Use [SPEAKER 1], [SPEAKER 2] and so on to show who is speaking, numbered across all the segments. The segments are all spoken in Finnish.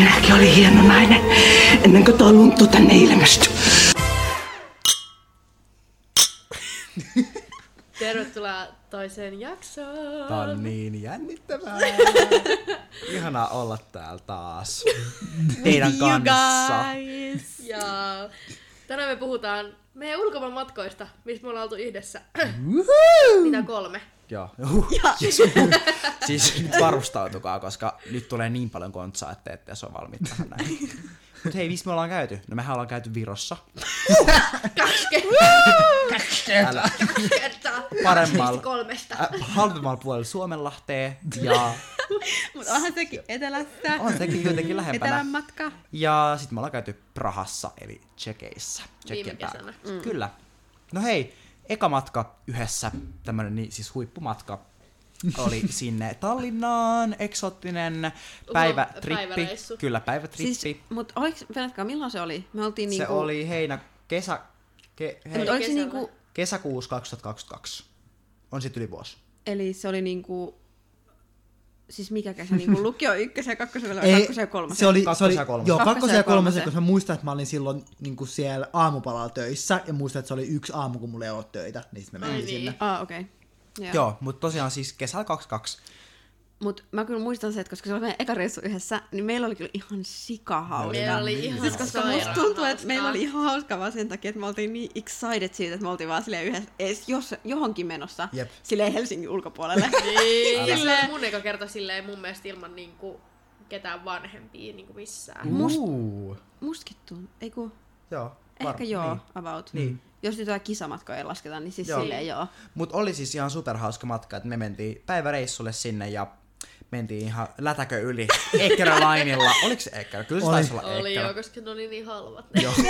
[SPEAKER 1] minäkin olin hieno nainen, ennen kuin tuo lunttu tänne ilmestyi.
[SPEAKER 2] Tervetuloa toiseen jaksoon.
[SPEAKER 3] Tää on niin jännittävää. Ihanaa olla täällä taas. Teidän kanssa.
[SPEAKER 2] Ja tänään me puhutaan meidän ulkomaan matkoista, missä me ollaan oltu yhdessä. Mitä kolme?
[SPEAKER 3] Joo. Huh. Siis, siis nyt varustautukaa, koska nyt tulee niin paljon kontsaa, että ette edes ole valmiit tähän näin. Mut hei, missä me ollaan käyty? No mehän ollaan käyty Virossa.
[SPEAKER 2] Kaksi kertaa.
[SPEAKER 3] Paremmalla.
[SPEAKER 2] Kolmesta.
[SPEAKER 3] Äh, halvemmalla puolella Suomenlahteen ja
[SPEAKER 4] Mutta onhan sekin etelässä.
[SPEAKER 3] on sekin jotenkin lähempänä.
[SPEAKER 4] Etelän matka.
[SPEAKER 3] Ja sitten me ollaan käyty Prahassa, eli Tsekeissä.
[SPEAKER 2] Viime kesänä.
[SPEAKER 3] Mm. Kyllä. No hei, eka matka yhdessä, tämmönen niin, siis huippumatka, oli sinne Tallinnaan, eksoottinen päivätrippi.
[SPEAKER 2] päiväreissu.
[SPEAKER 3] Kyllä, päivätrippi.
[SPEAKER 4] Siis, mut oliks, velätkää, milloin se oli? Me oltiin
[SPEAKER 3] se
[SPEAKER 4] niinku...
[SPEAKER 3] oli heinä, kesä, ke, hei,
[SPEAKER 4] Mut oliko se niinku...
[SPEAKER 3] kesäkuussa 2022. On sitten yli vuosi.
[SPEAKER 4] Eli se oli niinku... Siis mikä kesä? Niinku lukio ykkösen, kakkosen, vai
[SPEAKER 5] Ei,
[SPEAKER 4] kakkosen ja kolmosen?
[SPEAKER 5] Se oli, se
[SPEAKER 3] Kakkosen
[SPEAKER 5] oli,
[SPEAKER 3] ja kolmosen.
[SPEAKER 5] Joo,
[SPEAKER 4] Kakkosen
[SPEAKER 5] kakkosen
[SPEAKER 4] ja
[SPEAKER 5] ja kolmosen, koska mä muistan, että mä olin silloin niin kuin siellä aamupalalla töissä, ja muistan, että se oli yksi aamu, kun mulla ei ollut töitä, niin sitten me menin
[SPEAKER 2] Ai niin.
[SPEAKER 5] sinne.
[SPEAKER 4] Ah, okei. Okay. Joo.
[SPEAKER 3] Joo, mutta tosiaan siis kesällä 22.
[SPEAKER 4] Mut mä kyllä muistan se, että koska se oli meidän eka reissu yhdessä, niin meillä oli kyllä ihan sikahauska.
[SPEAKER 2] Meillä oli ihan
[SPEAKER 4] Siis koska musta tuntuu, että meillä oli ihan hauskaa vaan sen takia, että me oltiin niin excited siitä, että me oltiin vaan silleen yhdessä, edes jos, johonkin menossa,
[SPEAKER 5] Jep.
[SPEAKER 4] silleen Helsingin ulkopuolelle.
[SPEAKER 2] Niin,
[SPEAKER 4] Silleen-
[SPEAKER 2] mun eka kerta silleen mun mielestä ilman niinku ketään vanhempia niinku missään.
[SPEAKER 4] Must- tuntuu, ei kun,
[SPEAKER 3] Joo.
[SPEAKER 4] ehkä joo,
[SPEAKER 3] Niin.
[SPEAKER 4] about.
[SPEAKER 3] Niin.
[SPEAKER 4] Jos nyt jotain kisamatkoja ei lasketa, niin siis
[SPEAKER 3] Joo.
[SPEAKER 4] silleen joo.
[SPEAKER 3] Mutta oli siis ihan superhauska matka, että me mentiin päiväreissulle sinne ja mentiin ihan lätäkö yli Ekkerä lainilla. Oliko se Ekkerä? Kyllä se
[SPEAKER 5] Oli.
[SPEAKER 3] taisi olla
[SPEAKER 2] Oli
[SPEAKER 3] Ekkerä.
[SPEAKER 2] joo, koska ne oli niin halvat.
[SPEAKER 3] Joo.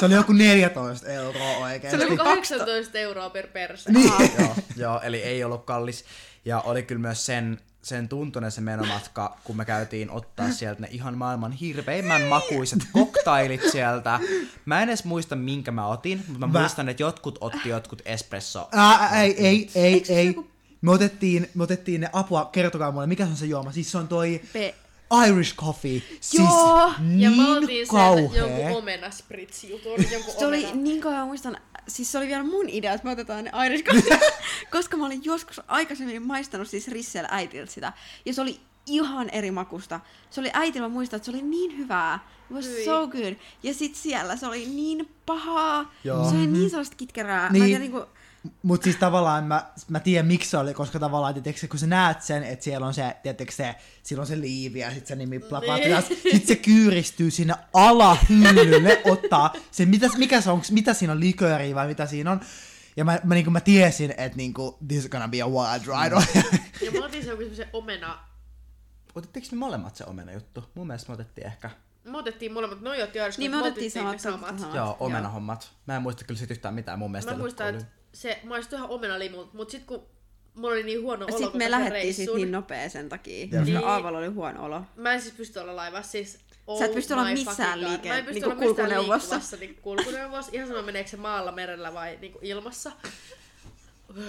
[SPEAKER 5] Se oli joku 14 euroa
[SPEAKER 2] Se
[SPEAKER 5] oikeesti.
[SPEAKER 2] oli 18 euroa per perse.
[SPEAKER 5] Niin.
[SPEAKER 3] joo, joo, eli ei ollut kallis. Ja oli kyllä myös sen, sen tuntunen se menomatka, kun me käytiin ottaa sieltä ne ihan maailman hirveimmän makuiset koktailit sieltä. Mä en edes muista, minkä mä otin, mutta mä,
[SPEAKER 5] Mä-
[SPEAKER 3] muistan, että jotkut otti jotkut espresso.
[SPEAKER 5] Ää, ei, ei, ei,
[SPEAKER 4] Eikö se
[SPEAKER 5] ei.
[SPEAKER 4] Joku-
[SPEAKER 5] Me otettiin, me otettiin ne apua, kertokaa mulle, mikä se on se juoma? Siis se on toi
[SPEAKER 4] Pe-
[SPEAKER 5] Irish coffee. Siis
[SPEAKER 4] Joo!
[SPEAKER 5] niin
[SPEAKER 2] Ja mä otin sen
[SPEAKER 5] kauhea.
[SPEAKER 2] jonkun omenasprits-jutun. Jonkun
[SPEAKER 4] Se oli
[SPEAKER 2] omena.
[SPEAKER 4] niin kauan, mä muistan, siis se oli vielä mun idea, että me otetaan ne Irish coffee, koska mä olin joskus aikaisemmin maistanut siis Rissel äitiltä sitä, ja se oli ihan eri makusta. Se oli äitillä, mä muistan, että se oli niin hyvää. It was
[SPEAKER 2] Hyi.
[SPEAKER 4] so good. Ja sit siellä se oli niin pahaa.
[SPEAKER 3] Joo.
[SPEAKER 4] Se oli niin sellaista kitkerää. Mä
[SPEAKER 5] Niin.
[SPEAKER 4] en tiedä, niinku,
[SPEAKER 5] Mutta siis tavallaan mä, mä tiedän miksi se oli, koska tavallaan tietysti, kun sä näet sen, että siellä on se, tietysti se, siellä on se liivi ja sitten se nimi plakaatti,
[SPEAKER 2] Niin.
[SPEAKER 5] ja sit se kyyristyy sinne alahyllylle, ottaa se, mitä, mikä se on, mitä siinä on likööriä vai mitä siinä on. Ja mä, mä, niin mä tiesin, että niinku, this is gonna be a wild ride.
[SPEAKER 2] Ja mä otin sen joku semmosen omena...
[SPEAKER 3] Otitteko me molemmat se omena juttu? Mun mielestä me otettiin ehkä.
[SPEAKER 2] Me otettiin molemmat, otti Irish
[SPEAKER 4] niin me otettiin samat. samat. samat.
[SPEAKER 3] Joo, omenahommat. Mä en muista kyllä sit yhtään mitään mun mielestä.
[SPEAKER 2] Mä muistan, että se maistui ihan omenalimulta, mut sit kun mulla oli niin huono olo
[SPEAKER 4] Sitten me lähdettiin sit niin nopea sen takia.
[SPEAKER 5] Jep.
[SPEAKER 4] Niin.
[SPEAKER 2] Niin.
[SPEAKER 4] Aavalla oli huono olo.
[SPEAKER 2] Mä en siis pysty olla laivassa, siis oh
[SPEAKER 4] Sä et pysty olla missään liike-
[SPEAKER 2] Mä en pysty
[SPEAKER 4] niinku
[SPEAKER 2] olla missään
[SPEAKER 4] kulkuneuvossa.
[SPEAKER 2] niinku kulkuneuvossa. Ihan sama meneekö se maalla, merellä vai niinku ilmassa.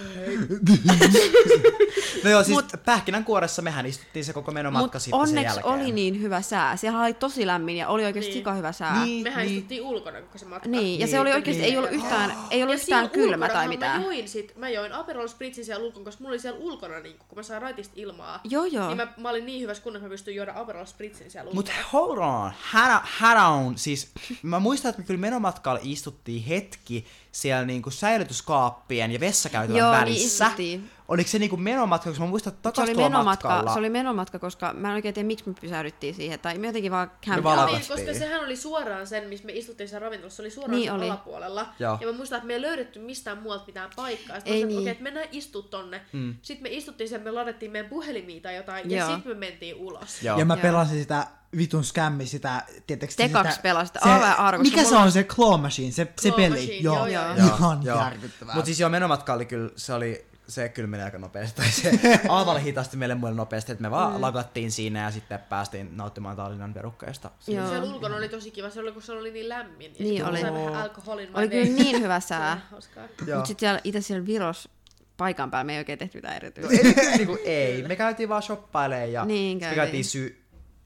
[SPEAKER 3] No joo, siis Mut, pähkinänkuoressa mehän istuttiin se koko menomatka
[SPEAKER 4] Mutta
[SPEAKER 3] sitten sen
[SPEAKER 4] onneksi
[SPEAKER 3] jälkeen.
[SPEAKER 4] oli niin hyvä sää. Siellä oli tosi lämmin ja oli oikeasti
[SPEAKER 2] Niin.
[SPEAKER 4] hyvä sää.
[SPEAKER 3] Niin.
[SPEAKER 2] Mehän istuttiin ulkona koko se matka.
[SPEAKER 4] Niin, ja se
[SPEAKER 3] Niin,
[SPEAKER 4] oli oikeasti,
[SPEAKER 3] niin.
[SPEAKER 4] ei ollut yhtään, ei ollut
[SPEAKER 2] Ja
[SPEAKER 4] yhtään kylmä tai mitään.
[SPEAKER 2] Mä join, sit, mä join Aperol Spritzin siellä ulkona, koska mulla oli siellä ulkona, niin kun mä sain raitista ilmaa.
[SPEAKER 4] Joo, joo.
[SPEAKER 2] Niin mä, mä olin niin hyvässä kunnossa, että mä pystyin juoda Aperol Spritzin siellä ulkona.
[SPEAKER 3] Mut hold on, had, had on. Siis mä muistan, että me kyllä menomatkalla istuttiin hetki siellä niinku säilytyskaappien ja vessakäytävän
[SPEAKER 4] Joo, niin
[SPEAKER 3] välissä.
[SPEAKER 4] istuttiin.
[SPEAKER 3] Oliko se niinku menomatka, koska mä muistan, että
[SPEAKER 4] Se oli, menomatka,
[SPEAKER 3] matkalla.
[SPEAKER 4] se oli menomatka, koska mä en oikein tiedä, miksi me pysähdyttiin siihen. Tai me jotenkin vaan
[SPEAKER 3] lakattiin.
[SPEAKER 2] Niin, koska sehän oli suoraan sen, missä me istuttiin siellä ravintolassa, se oli suoraan
[SPEAKER 4] Niin
[SPEAKER 2] sen
[SPEAKER 4] oli.
[SPEAKER 2] alapuolella.
[SPEAKER 3] Joo.
[SPEAKER 2] Ja mä muistan, että me ei löydetty mistään muualta mitään paikkaa. Sitten
[SPEAKER 4] Ei
[SPEAKER 2] mä
[SPEAKER 4] niin.
[SPEAKER 2] okei, että mennään istua tonne.
[SPEAKER 3] Mm.
[SPEAKER 2] Sitten me istuttiin sen, me ladettiin meidän puhelimia tai jotain, ja
[SPEAKER 4] Joo.
[SPEAKER 2] sitten me mentiin ulos.
[SPEAKER 3] Joo.
[SPEAKER 5] Ja mä
[SPEAKER 4] Joo.
[SPEAKER 5] pelasin sitä vitun skämmi, sitä, tietysti
[SPEAKER 4] Te kaksi
[SPEAKER 5] sitä,
[SPEAKER 4] pelasitte,
[SPEAKER 5] se,
[SPEAKER 4] arvoksi,
[SPEAKER 5] Mikä se on se Claw Machine, se, se peli?
[SPEAKER 2] Machine,
[SPEAKER 5] joo,
[SPEAKER 2] joo,
[SPEAKER 4] joo,
[SPEAKER 2] joo.
[SPEAKER 5] Ihan
[SPEAKER 3] Joo.
[SPEAKER 5] järkyttävää.
[SPEAKER 3] Mut siis joo, menomatka oli kyllä, se oli, se kyllä meni aika nopeasti, tai se aavalle hitaasti meille muille nopeasti, että me vaan mm. lagattiin siinä ja sitten päästiin nauttimaan Tallinnan verukkeista.
[SPEAKER 4] Joo.
[SPEAKER 2] Siellä ulkona oli tosi kiva, se oli, kun se oli niin lämmin. Ja
[SPEAKER 4] Niin oli.
[SPEAKER 2] vähän alkoholin
[SPEAKER 4] Oli kyllä niin hyvä
[SPEAKER 2] Se
[SPEAKER 4] sää. Mutta sitten siellä, itse siellä Viros paikan päällä me ei oikein tehty mitään
[SPEAKER 3] No,
[SPEAKER 4] erityistä.
[SPEAKER 3] ei, niinku, ei, me käytiin vaan shoppailemaan ja
[SPEAKER 4] Niin
[SPEAKER 3] sitten me
[SPEAKER 4] käytiin.
[SPEAKER 3] käytiin sy-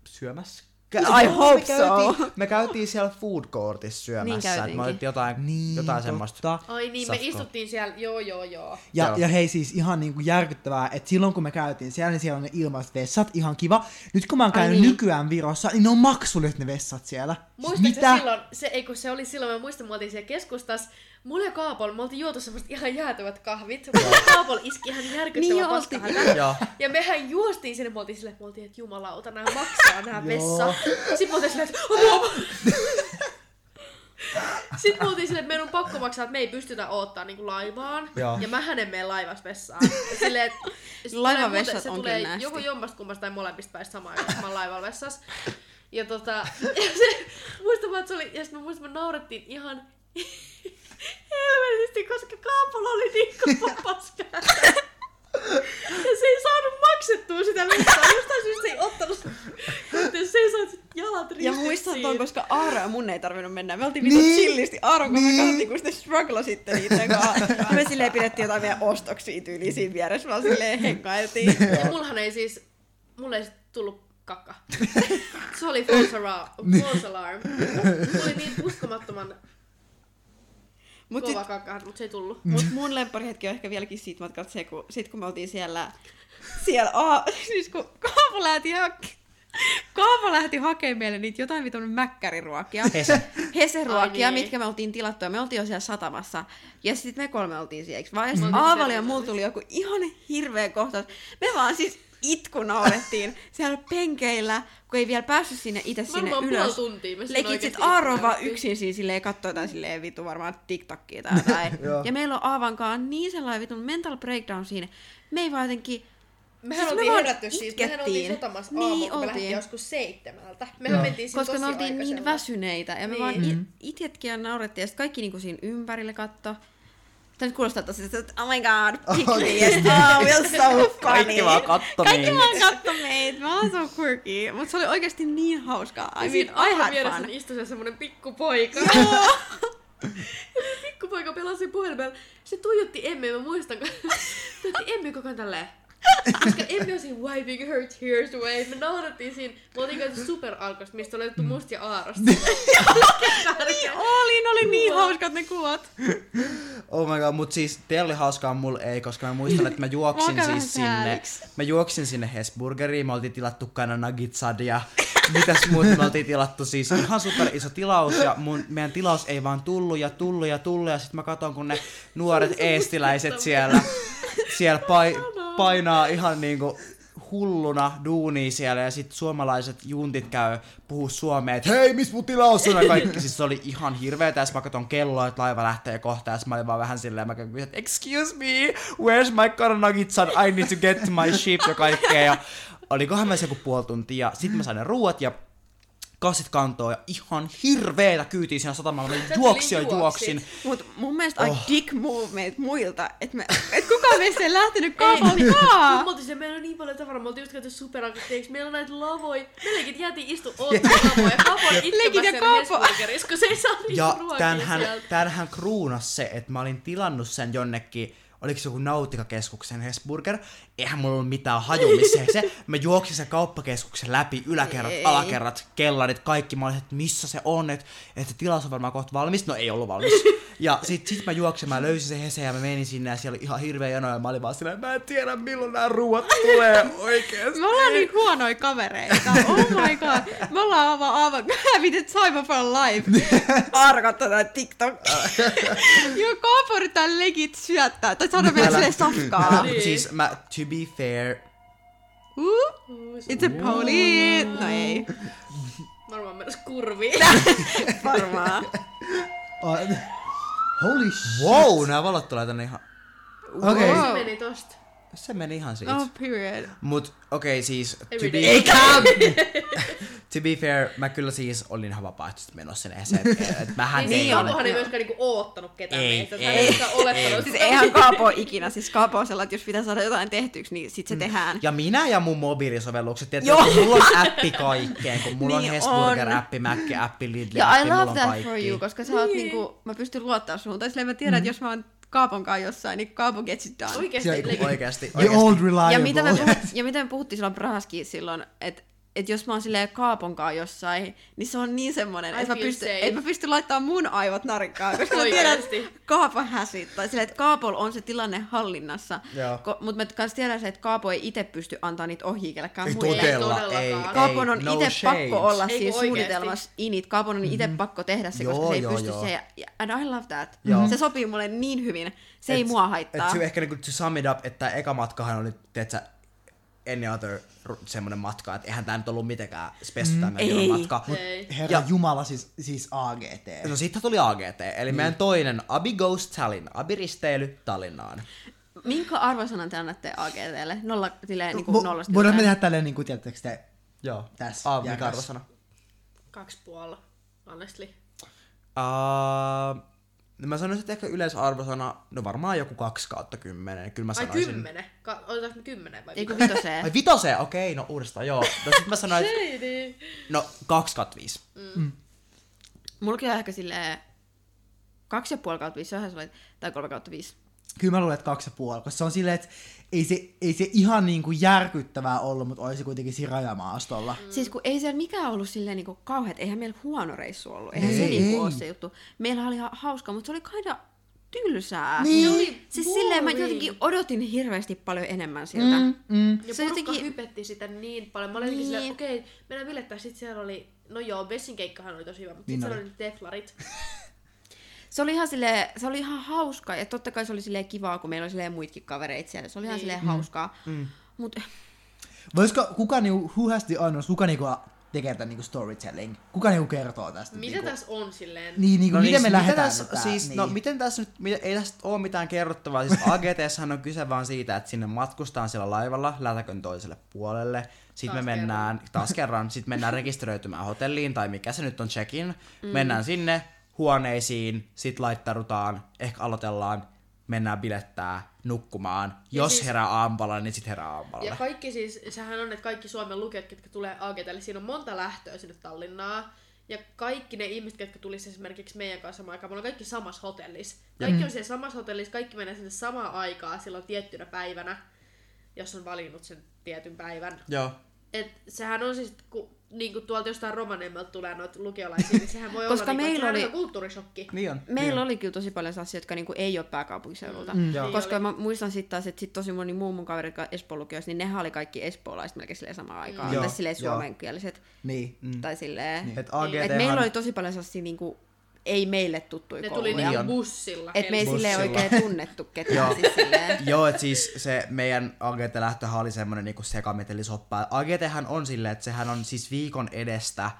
[SPEAKER 3] syömässä
[SPEAKER 4] I
[SPEAKER 3] Joo,
[SPEAKER 4] hope
[SPEAKER 3] me käytiin,
[SPEAKER 4] so.
[SPEAKER 3] Me käytiin siellä food courtissa syömässä,
[SPEAKER 4] Niin
[SPEAKER 3] otettiin jotain,
[SPEAKER 5] Niin,
[SPEAKER 3] jotain semmoista.
[SPEAKER 2] Ai niin, me istuttiin siellä, joo joo joo.
[SPEAKER 5] Ja,
[SPEAKER 3] Joo.
[SPEAKER 5] ja hei siis ihan niinku järkyttävää, että silloin kun me käytiin siellä, niin siellä on ne ilmaiset vessat, ihan kiva. Nyt kun mä oon
[SPEAKER 4] Ai
[SPEAKER 5] käynyt
[SPEAKER 4] niin.
[SPEAKER 5] nykyään Virossa, niin ne on maksulliset ne vessat siellä.
[SPEAKER 2] Muistatko silloin, se, ei kun se oli silloin, mä muistan, me oltiin siellä keskustassa, mulla ja Kaapol, me oltiin juotu semmoista ihan jäätävät kahvit. Mulla ja Kaapol iski ihan
[SPEAKER 4] Niin
[SPEAKER 2] järkyttävän
[SPEAKER 4] jo
[SPEAKER 2] paskahätä. Ja mehän juostiin sinne, me oltiin silleen, me oltiin, että jumalauta, nämä maksaa, nämä vessa. Sitten me oltiin silleen, että apua. Sitten me oltiin silleen, että meidän on pakko maksaa, että me ei pystytä odottaa niin laivaan.
[SPEAKER 3] Joo.
[SPEAKER 2] Ja mähän en mene laivassa vessaan. Ja Silleen, että
[SPEAKER 4] Laivan vessat
[SPEAKER 2] se
[SPEAKER 4] on
[SPEAKER 2] tulee
[SPEAKER 4] kyllä
[SPEAKER 2] joko
[SPEAKER 4] nasty.
[SPEAKER 2] jommasta kummasta tai molemmista päistä samaan aikaan, kun mä oon laivalla vessassa. Ja tota, ja se, muistan vaan, että se oli, ja sitten mä muistan, me naurettiin ihan helvetisti, koska Kaapola oli niin kova paska. Ja se ei saanut maksettua sitä listaa. Jostain syystä se ei ottanut. Joten se ei saanut jalat
[SPEAKER 4] Ja
[SPEAKER 2] ristissä
[SPEAKER 4] muistan ton, koska Aaro ja mun ei tarvinnut mennä. Me oltiin vittu
[SPEAKER 5] Niin.
[SPEAKER 4] chillisti Aaro, kun me
[SPEAKER 5] Niin.
[SPEAKER 4] katsottiin, kun sitten struggle sitten niiden kanssa. Ja me silleen pidettiin jotain meidän ostoksia tyyliin siinä vieressä, vaan silleen hengailtiin.
[SPEAKER 2] Ja mullahan ei siis, mulle ei sit tullut kakka. Se oli false alarm. False alarm. Mulla oli niin uskomattoman
[SPEAKER 4] Mut
[SPEAKER 2] kova
[SPEAKER 4] sit,
[SPEAKER 2] kakka, mutta se ei tullut.
[SPEAKER 4] mut mun lempparihetki on ehkä vieläkin siitä matkalta se, kun, sit kun me oltiin siellä, siellä a, siis kun Kaapo lähti hake, Kaapo lähti hakemaan meille niitä jotain vitun mäkkäriruokia.
[SPEAKER 3] Hese.
[SPEAKER 4] Heseruokia,
[SPEAKER 2] Ai niin.
[SPEAKER 4] mitkä me oltiin tilattu ja me oltiin jo siellä satamassa. Ja sitten me kolme oltiin siellä, eikö vaan? Ja
[SPEAKER 2] Mm.
[SPEAKER 4] sitten Aavali ja mulla tuli joku ihan hirveä kohtaus. Me vaan siis itku naurettiin siellä penkeillä, kun ei vielä päässyt sinne itse sinne
[SPEAKER 2] Varmaan
[SPEAKER 4] ylös.
[SPEAKER 2] puoli tuntia. me siinä
[SPEAKER 4] Leikit sit
[SPEAKER 2] oikeesti
[SPEAKER 4] Aaro vaan
[SPEAKER 2] naurettiin.
[SPEAKER 4] yksin siinä silleen kattoo jotain silleen vitu varmaan TikTokia tai jotain. Ja meillä on Aavankaan niin sellainen vitun mental breakdown siinä. Me ei vaan jotenkin...
[SPEAKER 2] Mehän
[SPEAKER 4] Siis me
[SPEAKER 2] oltiin
[SPEAKER 4] vaan
[SPEAKER 2] herätty siis, mehän oltiin sotamassa
[SPEAKER 4] Niin,
[SPEAKER 2] aamulla, kun me lähdettiin joskus seitsemältä. Mehän mentiin sinne
[SPEAKER 4] Koska me oltiin niin väsyneitä ja me
[SPEAKER 2] Niin.
[SPEAKER 4] vaan it, itjetkin ja naurettiin ja sitten kaikki niinku siinä ympärille katto. Tämä nyt kuulostaa tosi, että oh my god, yes, oh, we're so funny.
[SPEAKER 3] Kaikki vaan katto
[SPEAKER 4] Kaikki vaan katto meitä, mä oon so quirky. Mutta se oli oikeasti niin hauskaa. I
[SPEAKER 2] siinä
[SPEAKER 4] mean, I had
[SPEAKER 2] vieressä
[SPEAKER 4] fun.
[SPEAKER 2] istui se semmonen pikkupoika. Ja se pikkupoika pelasi puhelimella. Se tuijotti Emmeä, mä muistan, tuijotti Emmeä koko ajan tälleen. Koska Emmi on siinä wiping her tears away. Me naurattiin siinä. Me oltiin käyty superalkosta, mistä oli otettu musta ja aarosta.
[SPEAKER 4] Niin oli, ne oli niin hauskat ne kuvat.
[SPEAKER 3] Oh my god, mut siis teillä oli hauskaa, mulla ei, koska mä muistan, että mä juoksin siis sinne, mä juoksin sinne Hesburgeriin, me oltiin tilattu kana nuggetsadia, mitäs muuta me oltiin tilattu siis ihan super iso tilaus ja mun, meidän tilaus ei vaan tullut ja tullut ja tullut ja sit mä katon kun ne nuoret eestiläiset siellä, siellä pai, painaa ihan niinku hulluna duunia siellä ja sitten suomalaiset juntit käy puhuu suomea, että hei, missä mun tilaus on ja kaikki. Siis se oli ihan hirveetä, ja sit mä katson kelloa, että laiva lähtee kohta, ja mä olin vaan vähän silleen, mä kysyin, että excuse me, where's my karanagitsan, I need to get to my ship ja kaikkea. Ja olikohan myös joku puoli tuntia, ja sit mä sain ne ruuat ja kassit kantoon ja ihan hirveetä kyytiä siinä satamalla. Mä juoksin ja juoksin.
[SPEAKER 4] Mut mun mielestä oh. I dick move meitä muilta, että et kukaan meistä ei lähtenyt
[SPEAKER 2] Ei,
[SPEAKER 4] kaapaltaan.
[SPEAKER 2] Me oltiin siellä, meillä on niin paljon tavaraa, me oltiin just käyty superalkosteiksi, meillä on näitä lavoja. Me leikit jäätiin istu lavoja,
[SPEAKER 4] Leikit
[SPEAKER 2] itkemässä. Hesburgerissa, kun se ei saa
[SPEAKER 3] Ja
[SPEAKER 2] niitä ruokia
[SPEAKER 3] tämähän,
[SPEAKER 2] sieltä.
[SPEAKER 3] tämähän kruunas se, että mä olin tilannut sen jonnekin, oliko se joku nautikakeskuksen Hesburger, eihän mulla ollut mitään haju missä se. Mä juoksin sen kauppakeskuksen läpi, yläkerrat,
[SPEAKER 4] Ei.
[SPEAKER 3] alakerrat, kellarit, kaikki. Mä olin, että missä se on, että, että tilaus on varmaan kohta valmis. No ei ollut valmis. Ja sit, sit mä juoksin, mä löysin sen Hese ja mä menin sinne ja siellä oli ihan hirveä jono ja mä olin vaan silleen, mä en tiedä milloin nämä ruuat tulee oikeesti.
[SPEAKER 4] Me ollaan niin huonoja kavereita. Oh my god. Me ollaan aivan aivan the time of our life. Arkat tätä TikTok. Joo, Kaapo yrittää legit syöttää. Saada meille
[SPEAKER 3] Älä-
[SPEAKER 4] sille safkaa.
[SPEAKER 2] Niin.
[SPEAKER 3] Siis mä, to be fair,
[SPEAKER 4] Uh, it's a pony. No ei.
[SPEAKER 2] Varmaan mennäs kurviin.
[SPEAKER 4] Varmaan.
[SPEAKER 5] Holy shit.
[SPEAKER 3] wow, nämä valot tulee tänne ihan,
[SPEAKER 5] Okei.
[SPEAKER 2] Se
[SPEAKER 4] Wow.
[SPEAKER 2] meni tosta.
[SPEAKER 3] Se meni ihan siitä.
[SPEAKER 4] Oh, period.
[SPEAKER 3] Mut okei okay, siis, to be, to be fair, mä kyllä siis olin ihan vapaaehtoisesti menossa sinne Eseen. Et mähän
[SPEAKER 2] Niin siis
[SPEAKER 4] on.
[SPEAKER 3] ole-
[SPEAKER 2] ei myöskään niinku oottanut ketään
[SPEAKER 3] Ei,
[SPEAKER 2] meistä.
[SPEAKER 3] ei.
[SPEAKER 2] Hän ei olettanut.
[SPEAKER 4] Siis eihän Kaapo ikinä. Siis Kaapo on sellainen, että jos pitää saada jotain tehtyksi, niin sit se tehdään.
[SPEAKER 3] Ja minä ja mun mobiilisovellukset, tietysti
[SPEAKER 4] Joo.
[SPEAKER 3] kun mulla on appi kaikkeen, kun mulla
[SPEAKER 4] Niin
[SPEAKER 3] on Hesburger
[SPEAKER 4] on.
[SPEAKER 3] appi, Mac appi, Lidl
[SPEAKER 4] Ja
[SPEAKER 3] appi,
[SPEAKER 4] I love
[SPEAKER 3] on
[SPEAKER 4] that
[SPEAKER 3] kaikki.
[SPEAKER 4] for you, koska sä oot niinku, mä pystyn luottaa suhun. Tai silleen mä tiedän, että jos mä oon Kaapon kanssa jossain, niin Kaapo gets it done.
[SPEAKER 2] Oikeesti.
[SPEAKER 5] Se-
[SPEAKER 2] legit.
[SPEAKER 3] Oikeesti,
[SPEAKER 5] The old reliable.
[SPEAKER 4] Ja mitä, me puhut, ja mitä me puhuttiin silloin Prahaskin silloin, että että jos mä oon silleen kaaponkaan jossain, niin se on niin semmonen,
[SPEAKER 2] I
[SPEAKER 4] että mä, pystyn,
[SPEAKER 2] safe.
[SPEAKER 4] et mä pystyn laittamaan mun aivot narikkaan, koska mä tiedän, että Kaapo häsit. Tai silleen, että Kaapolla on se tilanne hallinnassa. Ko, mutta mä kans tiedän se, että Kaapo ei itse pysty antaa niitä ohjia kellekään
[SPEAKER 3] Ei
[SPEAKER 4] muille.
[SPEAKER 3] todella, ei,
[SPEAKER 2] todellakaan.
[SPEAKER 4] Kaapon on
[SPEAKER 3] ei, no
[SPEAKER 4] itse pakko olla
[SPEAKER 2] Ei,
[SPEAKER 4] siis
[SPEAKER 2] kun oikeesti.
[SPEAKER 4] suunnitelmassa init. Kaapon on itse pakko tehdä se, koska
[SPEAKER 3] Joo,
[SPEAKER 4] se ei
[SPEAKER 3] joo,
[SPEAKER 4] pysty
[SPEAKER 3] joo.
[SPEAKER 4] se. ja- And I love that.
[SPEAKER 3] Joo.
[SPEAKER 4] Se sopii mulle niin hyvin. Se ei
[SPEAKER 3] Et-
[SPEAKER 4] mua haittaa.
[SPEAKER 3] Et se ehkä niinku to sum it up, että eka matkahan oli, tiedätkö, any other semmonen matka, että eihän tää nyt ollut mitenkään spessu mm,
[SPEAKER 4] ei.
[SPEAKER 3] matka.
[SPEAKER 2] Ei.
[SPEAKER 5] Herra
[SPEAKER 3] Ja-
[SPEAKER 5] Jumala, siis, siis AGT.
[SPEAKER 3] No siitä tuli AGT, eli meidän toinen Abi Goes Tallinn, Abi risteily Tallinnaan.
[SPEAKER 4] Minkä arvosanan te annatte AGTlle? Nolla, silleen, niin kuin nollasta
[SPEAKER 5] Voidaan me tehdä tälleen, niin kuin tiedättekö te,
[SPEAKER 3] Joo.
[SPEAKER 5] Tässä,
[SPEAKER 3] Ah, mikä arvosana?
[SPEAKER 2] Kaksi puolella, honestly.
[SPEAKER 3] Uh, mä sanoisin, että ehkä yleisarvosana, no varmaan joku 2 kautta 10. Kyllä mä
[SPEAKER 2] Ai
[SPEAKER 3] sanoisin.
[SPEAKER 2] kymmenen. Ka- otetaanko me kymmenen vai
[SPEAKER 4] Ei kun
[SPEAKER 2] mitä?
[SPEAKER 4] vitoseen.
[SPEAKER 3] Ai vitoseen, okei, no uudestaan, joo. No sit mä sanoin, että no 2 kautta 5.
[SPEAKER 4] Mullakin on ehkä silleen kaksi ja puoli kautta viisi, se on ihan sellainen- tai kolme kautta viisi.
[SPEAKER 5] Kyllä mä luulen, että kaksi ja puoli, koska se on silleen, että ei se, ei se ihan niin kuin järkyttävää ollut, mutta olisi kuitenkin siinä rajamaastolla.
[SPEAKER 4] Mm. Siis kun ei siellä mikään ollut silleen niinku kauheat, eihän meillä huono reissu ollut, eihän
[SPEAKER 5] Ei,
[SPEAKER 4] se niinku
[SPEAKER 5] ei.
[SPEAKER 4] ole se juttu. Meillä oli ihan hauskaa, mutta se oli kinda tylsää.
[SPEAKER 5] Niin.
[SPEAKER 2] Se oli
[SPEAKER 4] Siis silleen mä
[SPEAKER 2] boring.
[SPEAKER 4] jotenkin odotin hirveästi paljon enemmän siltä. Mm.
[SPEAKER 5] Mm.
[SPEAKER 2] Ja
[SPEAKER 4] Se jotenkin-
[SPEAKER 2] hypetti sitä niin paljon. Mä olin niin. silleen,
[SPEAKER 4] Niin.
[SPEAKER 2] okei, okay, mennään bilettää. Sitten siellä oli, no joo, Bessin keikkahan oli tosi hyvä, mutta
[SPEAKER 5] Niin
[SPEAKER 2] sitten siellä
[SPEAKER 5] oli.
[SPEAKER 2] oli deflarit.
[SPEAKER 4] Se oli ihan silleen, se oli ihan hauskaa, ja totta kai se oli silleen kivaa, kun meillä oli silleen muitakin kavereita siellä. Se oli ihan
[SPEAKER 2] Niin.
[SPEAKER 4] silleen hauskaa. Mm. Mut
[SPEAKER 5] Voisiko, kuka niinku, who has the honors, kuka niinku tekee tämän niinku storytelling? Kuka niinku kertoo tästä?
[SPEAKER 2] Mitä
[SPEAKER 5] niinku,
[SPEAKER 2] tässä on silleen?
[SPEAKER 5] Niin, niinku, no, miten me lähdetään
[SPEAKER 3] tässä,
[SPEAKER 5] tää?
[SPEAKER 3] siis,
[SPEAKER 5] niin.
[SPEAKER 3] no miten tässä nyt, mitä, ei tästä ole mitään kerrottavaa. Siis AGTshän on kyse vaan siitä, että sinne matkustaan siellä laivalla lätäkön toiselle puolelle. Sitten
[SPEAKER 2] Taas
[SPEAKER 3] me mennään, taas kerran, sitten mennään rekisteröitymään hotelliin, tai mikä se nyt on check-in. Mm. Mennään sinne huoneisiin, sitten laittarutaan, ehkä aloitellaan, mennään bilettää, nukkumaan.
[SPEAKER 2] Ja
[SPEAKER 3] Jos
[SPEAKER 2] siis-
[SPEAKER 3] herää aampalla, niin sitten herää aampalla.
[SPEAKER 2] Ja kaikki siis, sehän on, että kaikki Suomen lukijat, ketkä tulee AGTlle, siinä on monta lähtöä sinne Tallinnaan. Ja kaikki ne ihmiset, jotka tulisi esimerkiksi meidän kanssa samaan aikaan, me ollaan kaikki samassa hotellissa. Kaikki on siellä samassa hotellissa, kaikki menee sinne samaan aikaan silloin tiettynä päivänä, jos on valinnut sen tietyn päivän.
[SPEAKER 3] Joo.
[SPEAKER 2] Et sehän on siis, kun niin kuin tuolta jostain Rovaniemeltä tulee noita lukiolaisia, niin sehän voi
[SPEAKER 4] Koska
[SPEAKER 2] olla niin
[SPEAKER 4] meillä
[SPEAKER 2] kuin,
[SPEAKER 4] oli-
[SPEAKER 2] oli... kulttuurishokki.
[SPEAKER 3] Niin on.
[SPEAKER 4] Meillä
[SPEAKER 3] niin on.
[SPEAKER 4] oli kyllä tosi paljon sellaisia, jotka niinku ei ole pääkaupunkiseudulta.
[SPEAKER 5] Mm.
[SPEAKER 3] Joo.
[SPEAKER 4] Koska
[SPEAKER 2] Niin
[SPEAKER 4] mä muistan sitten taas, että sit tosi moni muu mun kaveri, jotka Espoon lukioissa, niin nehän oli kaikki espoolaiset melkein silleen samaan aikaan.
[SPEAKER 3] Joo,
[SPEAKER 4] Tai silleen suomenkieliset.
[SPEAKER 5] Niin.
[SPEAKER 3] Mm.
[SPEAKER 4] Tai silleen.
[SPEAKER 3] Et AGT
[SPEAKER 4] Et meillä oli tosi paljon sellaisia niinku, ei meille tuttuja
[SPEAKER 2] Ne tuli
[SPEAKER 4] kouluja.
[SPEAKER 2] niinku
[SPEAKER 3] on.
[SPEAKER 2] bussilla.
[SPEAKER 4] Et me ei
[SPEAKER 2] Helsinkiin.
[SPEAKER 4] silleen
[SPEAKER 3] Bussilla.
[SPEAKER 4] oikein tunnettu ketään.
[SPEAKER 3] Joo.
[SPEAKER 4] siis silleen.
[SPEAKER 3] Joo, että siis se meidän AGT-lähtöhän oli semmoinen niinku sekametelisoppa. AGThän on silleen, että sehän on siis viikon edestä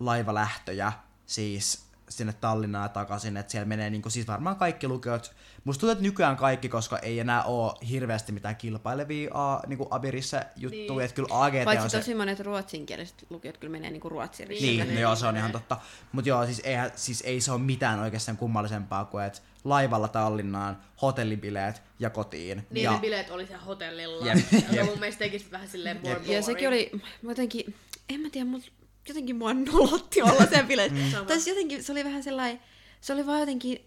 [SPEAKER 3] laivalähtöjä siis sinne Tallinnaan ja takaisin, että siellä menee niinku siis varmaan kaikki lukiot. Musta tuntuu, että nykyään kaikki, koska ei enää ole hirveästi mitään kilpailevia a, niinku Abirissa juttuja,
[SPEAKER 2] Niin.
[SPEAKER 3] että kyllä AGT
[SPEAKER 4] Paitsi
[SPEAKER 3] on se...
[SPEAKER 4] tosi monet ruotsinkieliset lukiot kyllä menee niinku ruotsin
[SPEAKER 2] Niin.
[SPEAKER 3] Niin, no joo, se on
[SPEAKER 2] menee.
[SPEAKER 3] ihan totta. Mutta joo, siis, eihän, siis ei se ole mitään oikeastaan kummallisempaa kuin, että laivalla Tallinnaan, hotellibileet ja kotiin.
[SPEAKER 2] Niin
[SPEAKER 3] ja,
[SPEAKER 2] ne bileet oli siellä hotellilla.
[SPEAKER 3] Jep,
[SPEAKER 2] Ja
[SPEAKER 3] jep.
[SPEAKER 2] mun mielestä tekisi vähän silleen more
[SPEAKER 4] Ja sekin oli, jotenkin, en mä tiedä, mut jotenkin mua nolotti olla sen bileet.
[SPEAKER 2] Sama.
[SPEAKER 4] tai siis jotenkin se oli vähän sellainen, se oli vaan jotenkin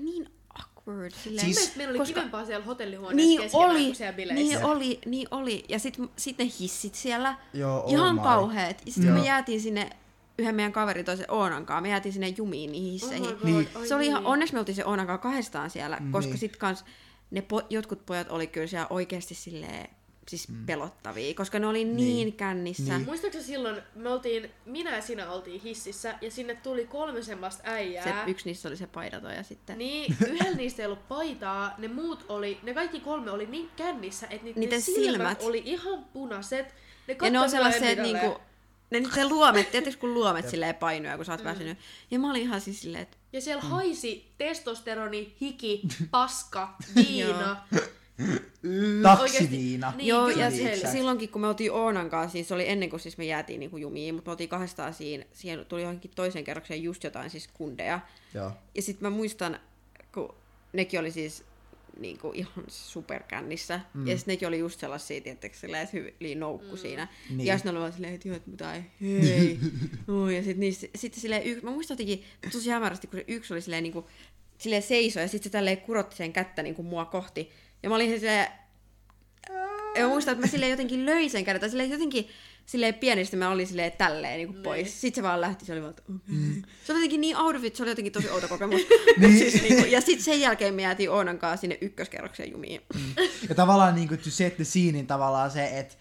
[SPEAKER 4] niin awkward. Silleen,
[SPEAKER 3] Siis-
[SPEAKER 2] meillä oli
[SPEAKER 4] koska-
[SPEAKER 2] kivempaa siellä hotellihuoneessa
[SPEAKER 4] Niin
[SPEAKER 2] keskenään
[SPEAKER 4] oli,
[SPEAKER 2] kuin siellä bileissä.
[SPEAKER 4] niin oli, niin oli. Ja sitten sit ne hissit siellä,
[SPEAKER 3] Joo, oh
[SPEAKER 4] ihan
[SPEAKER 3] my.
[SPEAKER 4] kauheet. Ja sitten me jäätiin sinne yhden meidän kaverin toisen Oonan kanssa, me jäätiin sinne jumiin niihin
[SPEAKER 2] Oh
[SPEAKER 4] hisseihin.
[SPEAKER 2] God,
[SPEAKER 5] Niin.
[SPEAKER 4] se oli ihan,
[SPEAKER 2] niin.
[SPEAKER 4] onneksi me oltiin se Oonan kanssa kahdestaan siellä, koska
[SPEAKER 5] Niin.
[SPEAKER 4] sit kans ne po, jotkut pojat oli kyllä siellä oikeasti silleen, siis
[SPEAKER 3] Mm.
[SPEAKER 4] pelottavia, koska ne oli niin, kännissä.
[SPEAKER 5] Niin.
[SPEAKER 2] Muistaakseni silloin me oltiin, minä ja sinä oltiin hississä ja sinne tuli kolme semmoista äijää.
[SPEAKER 4] Se yksi niistä oli se paidato ja sitten...
[SPEAKER 2] Niin, yhdellä niistä ei ollut paitaa, ne muut oli, ne kaikki kolme oli niin kännissä, että niiden,
[SPEAKER 4] Niiden
[SPEAKER 2] silmät,
[SPEAKER 4] silmät.
[SPEAKER 2] oli ihan punaiset. Ne
[SPEAKER 4] Ja ne on sellaiset niinku, ne nyt se luomet, tietysti kun luomet silleen painoja, kun sä oot väsynyt. Ja mä olin ihan siis silleen, että
[SPEAKER 2] Ja siellä haisi testosteroni, hiki, paska, viina.
[SPEAKER 5] Taksiviina.
[SPEAKER 2] Niin,
[SPEAKER 4] Joo, ja
[SPEAKER 2] niin,
[SPEAKER 4] si-
[SPEAKER 2] exact.
[SPEAKER 4] silloinkin kun me oltiin Oonan kanssa, siis se oli ennen kuin siis me jäätiin niinku jumiin, mutta me oltiin kahdestaan siinä, siihen tuli johonkin toiseen kerrokseen just jotain siis kundeja.
[SPEAKER 3] Joo.
[SPEAKER 4] Ja sitten mä muistan, kun nekin oli siis niinku ihan superkännissä. Mm. Ja sitten nekin oli just sellaisia, tiettäkö, silleen, että hyvin noukku mm. siinä.
[SPEAKER 5] Niin.
[SPEAKER 4] Niin. Ja sitten ne oli vaan silleen, että joo, että mitä ei, hei. no, ja sitten niistä, sitten silleen yksi, mä muistan jotenkin tosi hämärästi, kun se yksi oli silleen niinku, silleen seisoi ja sitten se tälleen kurotti sen kättä niinku mua kohti. Ja mä olin silleen, ja mä muistan, että mä silleen jotenkin löin sen käden, tai silleen jotenkin, silleen pienesti mä olin silleen tälleen niin pois. Sitten se vaan lähti, se oli vaan, että okay. Se oli jotenkin niin out of it, se oli jotenkin tosi outo kokemus. niin. siis, niin kuin, ja sitten sen jälkeen me jäätiin Oonan kanssa sinne ykköskerrokseen jumiin.
[SPEAKER 5] Ja tavallaan niin kuin, to set the scene, niin tavallaan se, että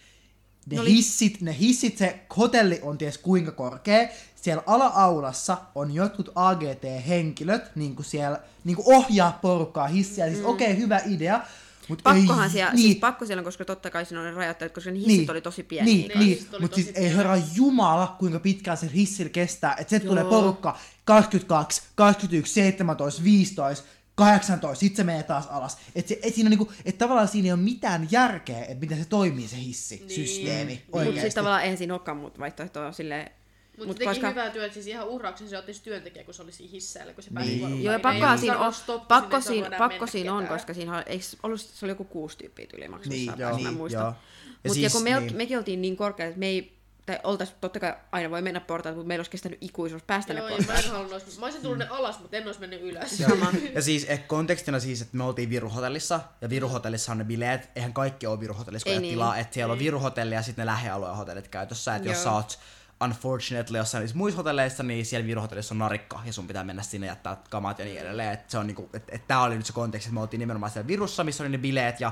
[SPEAKER 5] ne
[SPEAKER 4] oli-
[SPEAKER 5] hissit, ne hissit, se hotelli on ties kuinka korkea. Siellä ala-aulassa on jotkut AGT-henkilöt, niin kuin siellä niin kuin ohjaa porukkaa hissiä. Siis okei, okay, hyvä idea. Mut
[SPEAKER 4] Pakkohan
[SPEAKER 5] ei,
[SPEAKER 4] siellä,
[SPEAKER 5] niin,
[SPEAKER 4] siis pakko siellä on, koska totta kai siinä on ne rajoitteet, koska ne hissit oli tosi pieniä.
[SPEAKER 5] Niin, niin,
[SPEAKER 2] hissit oli
[SPEAKER 5] mutta siis ei herra jumala, kuinka pitkään se hissillä kestää. Että se tulee porukka 22, 21, 17, 15, 18, sit se menee taas alas. Että et siinä on niinku, et tavallaan siinä ei ole mitään järkeä, että miten se toimii se hissisysteemi niin.
[SPEAKER 4] Mutta sitten
[SPEAKER 5] oikeesti.
[SPEAKER 4] tavallaan eihän siinä olekaan muuta vaihtoehtoa silleen.
[SPEAKER 2] Mutta
[SPEAKER 4] Mut
[SPEAKER 2] se teki
[SPEAKER 4] koska-
[SPEAKER 2] hyvää työtä, siis ihan uhrauksen se otti työntekijä, kun se oli siinä hisseillä, kun se pääsi
[SPEAKER 3] Niin.
[SPEAKER 4] Joo, ja
[SPEAKER 2] Ei ollut
[SPEAKER 4] siinä on, pakko siinä, pakko siinä on, koska siinä oli, eikö ollut, se oli joku kuusi tyyppiä tyyli maksimissaan,
[SPEAKER 5] Niin,
[SPEAKER 4] niin,
[SPEAKER 5] joo,
[SPEAKER 4] mä
[SPEAKER 3] niin,
[SPEAKER 4] muistan.
[SPEAKER 3] joo. Ja
[SPEAKER 4] Mutta
[SPEAKER 3] siis,
[SPEAKER 4] kun me,
[SPEAKER 3] niin.
[SPEAKER 4] mekin oltiin niin korkealla, että me ei, tai oltais, totta kai aina voi mennä portaat, mutta meillä olisi kestänyt ikuisuus päästä
[SPEAKER 2] Joo,
[SPEAKER 4] ne
[SPEAKER 2] mä
[SPEAKER 4] portaat.
[SPEAKER 2] en halunnut, mä olisin tullut ne alas, mutta en olisi mennyt ylös.
[SPEAKER 4] Sama.
[SPEAKER 3] Ja siis eh, kontekstina siis, että me oltiin Viruhotellissa, ja Viruhotellissa on ne bileet, eihän kaikki ole Viruhotellissa, kun
[SPEAKER 4] Ei
[SPEAKER 3] ei
[SPEAKER 4] niin.
[SPEAKER 3] tilaa, että siellä on Viruhotelli ja sitten ne lähialueen hotellit käytössä, että jos
[SPEAKER 4] Joo.
[SPEAKER 3] sä oot unfortunately jossain niissä muissa hotelleissa, niin siellä Viruhotellissa on narikka, ja sun pitää mennä sinne jättää kamat ja niin edelleen, että se on niinku, että et tää oli nyt se konteksti, että me oltiin nimenomaan siellä Virussa, missä oli ne bileet, ja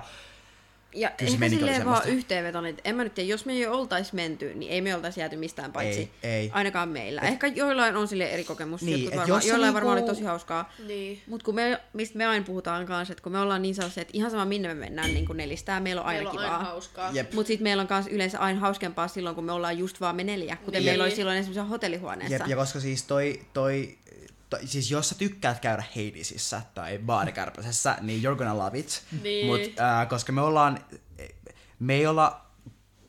[SPEAKER 4] Ja
[SPEAKER 3] Kyllä se
[SPEAKER 4] ehkä silleen vaan
[SPEAKER 3] semmoista.
[SPEAKER 4] yhteenvetona, että en mä nyt tiedä, jos me ei oltais menty, niin ei me oltais jääty mistään paitsi
[SPEAKER 3] Ei, ei.
[SPEAKER 4] ainakaan meillä. Ehkä joillain on sille eri kokemus,
[SPEAKER 3] Niin, et
[SPEAKER 4] varmaan,
[SPEAKER 3] jos
[SPEAKER 4] joillain
[SPEAKER 3] niinku-
[SPEAKER 4] varmaan oli tosi hauskaa.
[SPEAKER 2] Niin.
[SPEAKER 4] Mutta kun me, mistä me aina puhutaan kanssa, että kun me ollaan niin sellaisia, että ihan sama minne me mennään niin kuin nelistää, meillä on aina
[SPEAKER 2] Meillä on
[SPEAKER 4] kivaa.
[SPEAKER 2] aina hauskaa.
[SPEAKER 3] Jep.
[SPEAKER 4] Mutta sitten meillä on myös yleensä aina hauskempaa silloin, kun me ollaan just vaan me neljä, kuten
[SPEAKER 2] Niin.
[SPEAKER 4] meillä oli silloin esimerkiksi hotellihuoneessa.
[SPEAKER 3] Jep, ja koska siis toi, toi, toi, siis jos sä tykkäät käydä Hadesissa tai baarikärpäsessä, niin you're gonna love it.
[SPEAKER 2] Niin.
[SPEAKER 3] Mut, äh, koska me ollaan, me ei olla,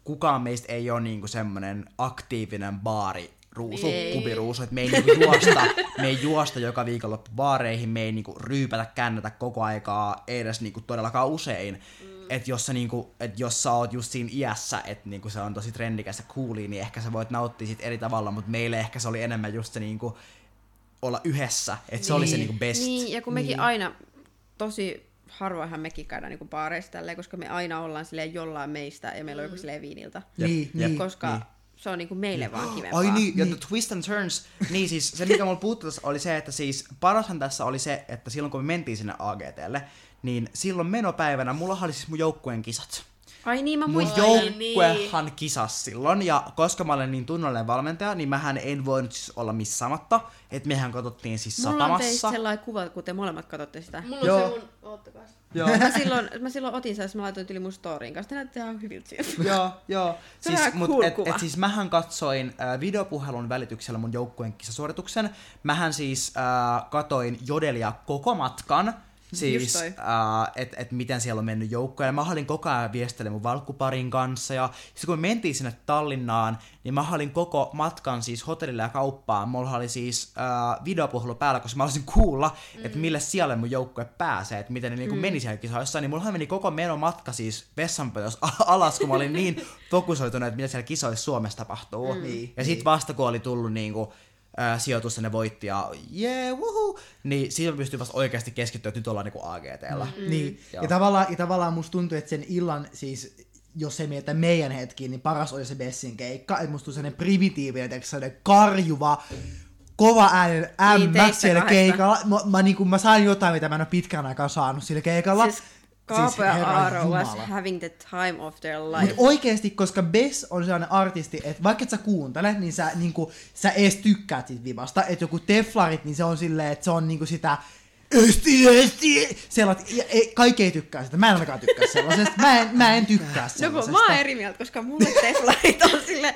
[SPEAKER 3] kukaan meistä ei ole niinku semmonen aktiivinen baari ruusu,
[SPEAKER 4] Ei.
[SPEAKER 3] kubiruusu, että me ei niinku juosta, me ei juosta joka viikonloppu baareihin, me ei niinku ryypätä, kännätä koko aikaa, ei edes niinku todellakaan usein. Mm. Että jos, sä niinku, et jos sä oot just siinä iässä, että niinku se on tosi trendikäs ja coolia, niin ehkä sä voit nauttia sit eri tavalla, mutta meille ehkä se oli enemmän just se niinku, olla yhdessä, että se oli se
[SPEAKER 5] Niin.
[SPEAKER 3] niinku best.
[SPEAKER 4] Niin, ja kun mekin niin. aina, tosi harvoinhan mekin käydään niinku baareissa tälleen, koska me aina ollaan silleen jollain meistä ja meillä on joku silleen viiniltä.
[SPEAKER 5] Niin, niin.
[SPEAKER 4] Koska
[SPEAKER 3] niin.
[SPEAKER 4] se on niinku meille vaan kivempaa.
[SPEAKER 3] Ai niin, ja the twist and turns. Niin siis se, mikä mulla puuttui tässä, oli se, että siis parashan tässä oli se, että silloin kun me mentiin sinne AGTlle, niin silloin menopäivänä mulla oli siis mun joukkueen kisat.
[SPEAKER 4] Ai niin, mä
[SPEAKER 3] Mun
[SPEAKER 4] muistan.
[SPEAKER 3] Joukkuehan kisas silloin, ja koska mä olen niin tunnollinen valmentaja, niin mähän en voinut siis olla missaamatta, että mehän katsottiin siis
[SPEAKER 4] Mulla on
[SPEAKER 3] satamassa.
[SPEAKER 4] teistä sellainen kuva, kun te molemmat katsotte sitä.
[SPEAKER 2] Mulla on
[SPEAKER 3] Joo.
[SPEAKER 2] se mun... Oottakaa.
[SPEAKER 3] Joo,
[SPEAKER 4] Mä silloin, mä silloin otin sen, mä laitoin yli mun storyin kanssa. Te näytte ihan hyviltä sieltä.
[SPEAKER 3] joo, joo.
[SPEAKER 4] Se on
[SPEAKER 3] Siis, mut,
[SPEAKER 4] cool
[SPEAKER 3] et,
[SPEAKER 4] kuva.
[SPEAKER 3] et, siis mähän katsoin äh, videopuhelun välityksellä mun joukkueen kisasuorituksen. Mähän siis äh, katoin Jodelia koko matkan. Siis, äh, että et miten siellä on mennyt joukkoja. Mä olin koko ajan viestellä mun valkkuparin kanssa. Ja sitten kun me mentiin sinne Tallinnaan, niin mä olin koko matkan siis hotellille ja kauppaan. Mulla oli siis äh, videopuhelu päällä, koska mä haluaisin kuulla, mm. että mille siellä mun joukkue pääsee, että miten ne niinku meni siellä kisoissa. Niin mullahan meni koko menomatka siis vessanpöydässä alas, kun mä olin niin fokusoitunut, että mitä siellä kisoissa Suomessa tapahtuu.
[SPEAKER 5] Niin,
[SPEAKER 3] Ja sitten vasta kun oli tullut niinku, ää, sijoitus ne voitti ja jee, yeah, wuhu, niin siinä pystyy vasta oikeasti keskittyä, että nyt ollaan niinku AGTllä. Mm.
[SPEAKER 5] Niin.
[SPEAKER 3] Joo.
[SPEAKER 5] Ja tavallaan, ja tavallaan musta tuntuu, että sen illan siis jos ei mietitä meidän hetkiin, niin paras oli se Bessin keikka. Että musta tuli sellainen primitiivinen, tiedätkö, sellainen karjuva, kova äänen
[SPEAKER 4] Niin,
[SPEAKER 5] ämmä
[SPEAKER 4] teistä
[SPEAKER 5] siellä
[SPEAKER 4] kahdesta.
[SPEAKER 5] keikalla. Mä, mä, niin kuin, mä sain jotain, mitä mä en ole pitkään aikaa saanut sillä keikalla.
[SPEAKER 4] Siis Kaapo ja
[SPEAKER 5] herra
[SPEAKER 4] Aaro was having the time of their
[SPEAKER 5] Mutta
[SPEAKER 4] life.
[SPEAKER 5] oikeesti, koska Bess on sellainen artisti, että vaikka et sä kuuntele, niin sä, niinku, sä ees tykkäät siitä vivasta. Että joku Teflarit, niin se on silleen, että se on niinku sitä Esti, esti! Sellat, ja ei, kaikki ei tykkää sitä. Mä en ainakaan tykkää sellaisesta. Mä en, mä en tykkää
[SPEAKER 4] No
[SPEAKER 5] sellaisesta.
[SPEAKER 4] kun mä oon eri mieltä, koska mulle teflarit on sille,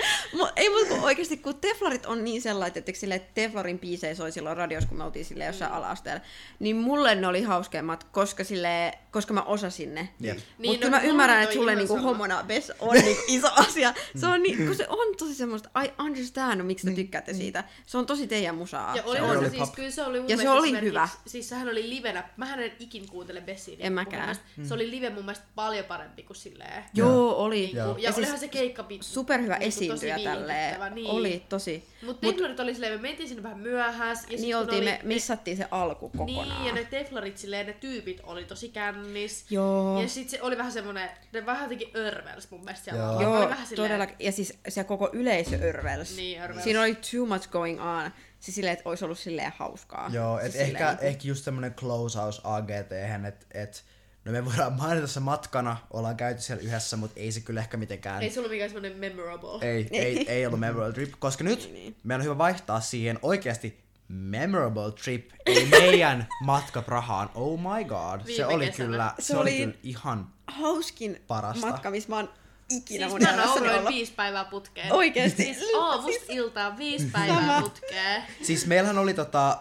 [SPEAKER 4] ei mut kun oikeesti kun teflarit on niin sellainen, että sille teflarin biisejä soi silloin radios, kun me oltiin sille jossain ala-asteella, niin mulle ne oli hauskemmat, koska sille, koska mä osasin ne.
[SPEAKER 3] Jep.
[SPEAKER 4] Niin,
[SPEAKER 2] Niin,
[SPEAKER 4] Mutta
[SPEAKER 2] no,
[SPEAKER 4] mä ymmärrän, että sulle niinku homona bes on niinku iso asia. Se on, niin, kun se on tosi semmoista, I understand, miksi te tykkäätte siitä. Se on tosi teidän musaa.
[SPEAKER 2] Ja
[SPEAKER 4] Se
[SPEAKER 2] oli
[SPEAKER 4] on.
[SPEAKER 2] se
[SPEAKER 3] Oli
[SPEAKER 2] siis, kyllä se oli mun
[SPEAKER 4] Ja se oli hyvä.
[SPEAKER 2] Siis sehän oli livenä, mähän en ikin kuuntele Bessiä.
[SPEAKER 4] En mäkään.
[SPEAKER 2] Se oli live mun mielestä paljon parempi kuin silleen.
[SPEAKER 4] Joo, oli.
[SPEAKER 2] Niinku,
[SPEAKER 3] Joo.
[SPEAKER 2] ja,
[SPEAKER 4] Ja siis
[SPEAKER 2] olihan se keikka
[SPEAKER 4] superhyvä
[SPEAKER 2] niinku tosi
[SPEAKER 4] esiintyjä
[SPEAKER 2] jännittävä, niin.
[SPEAKER 4] Oli tosi.
[SPEAKER 2] Mutta teflarit oli silleen, me mentiin sinne vähän myöhässä. Ja
[SPEAKER 4] Niin oltiin,
[SPEAKER 2] oli,
[SPEAKER 4] me missattiin se alku kokonaan.
[SPEAKER 2] Niin, ja ne teflarit silleen, ne tyypit oli tosi kännis.
[SPEAKER 4] Joo.
[SPEAKER 2] Ja sit se oli vähän semmonen, ne vähän jotenkin örvels mun mielestä siellä
[SPEAKER 3] Joo.
[SPEAKER 4] Joo,
[SPEAKER 2] oli vähän silleen,
[SPEAKER 4] todella. Ja siis se koko yleisö örvels.
[SPEAKER 2] Niin, örvels.
[SPEAKER 4] Siinä oli too much going on. Siis silleen, että olisi ollut silleen hauskaa.
[SPEAKER 3] Joo, et
[SPEAKER 4] siis
[SPEAKER 3] ehkä,
[SPEAKER 4] silleen,
[SPEAKER 3] ehkä just semmonen closeaus AGT, että et, no me voidaan mainita se matkana, ollaan käyty siellä yhdessä, mutta ei se kyllä ehkä mitenkään...
[SPEAKER 2] Ei se ollut mikään semmonen memorable.
[SPEAKER 3] ei, ei, ei ollut memorable trip, koska nyt meidän on hyvä vaihtaa siihen oikeasti memorable trip, ei meidän matka Prahaan. Oh my god, se
[SPEAKER 2] Viime
[SPEAKER 3] oli
[SPEAKER 2] kesänä.
[SPEAKER 3] kyllä, se,
[SPEAKER 4] Se
[SPEAKER 3] oli
[SPEAKER 4] oli-
[SPEAKER 3] kyllä ihan
[SPEAKER 4] hauskin
[SPEAKER 3] Parasta.
[SPEAKER 4] matka, missä mä oon ikinä
[SPEAKER 2] Siis
[SPEAKER 4] mun
[SPEAKER 2] mä nauroin
[SPEAKER 4] ollut.
[SPEAKER 2] viisi päivää putkeen.
[SPEAKER 4] Oikeesti?
[SPEAKER 2] Siis aamusta iltaan viisi päivää putkeen.
[SPEAKER 3] Siis meillähän oli tota,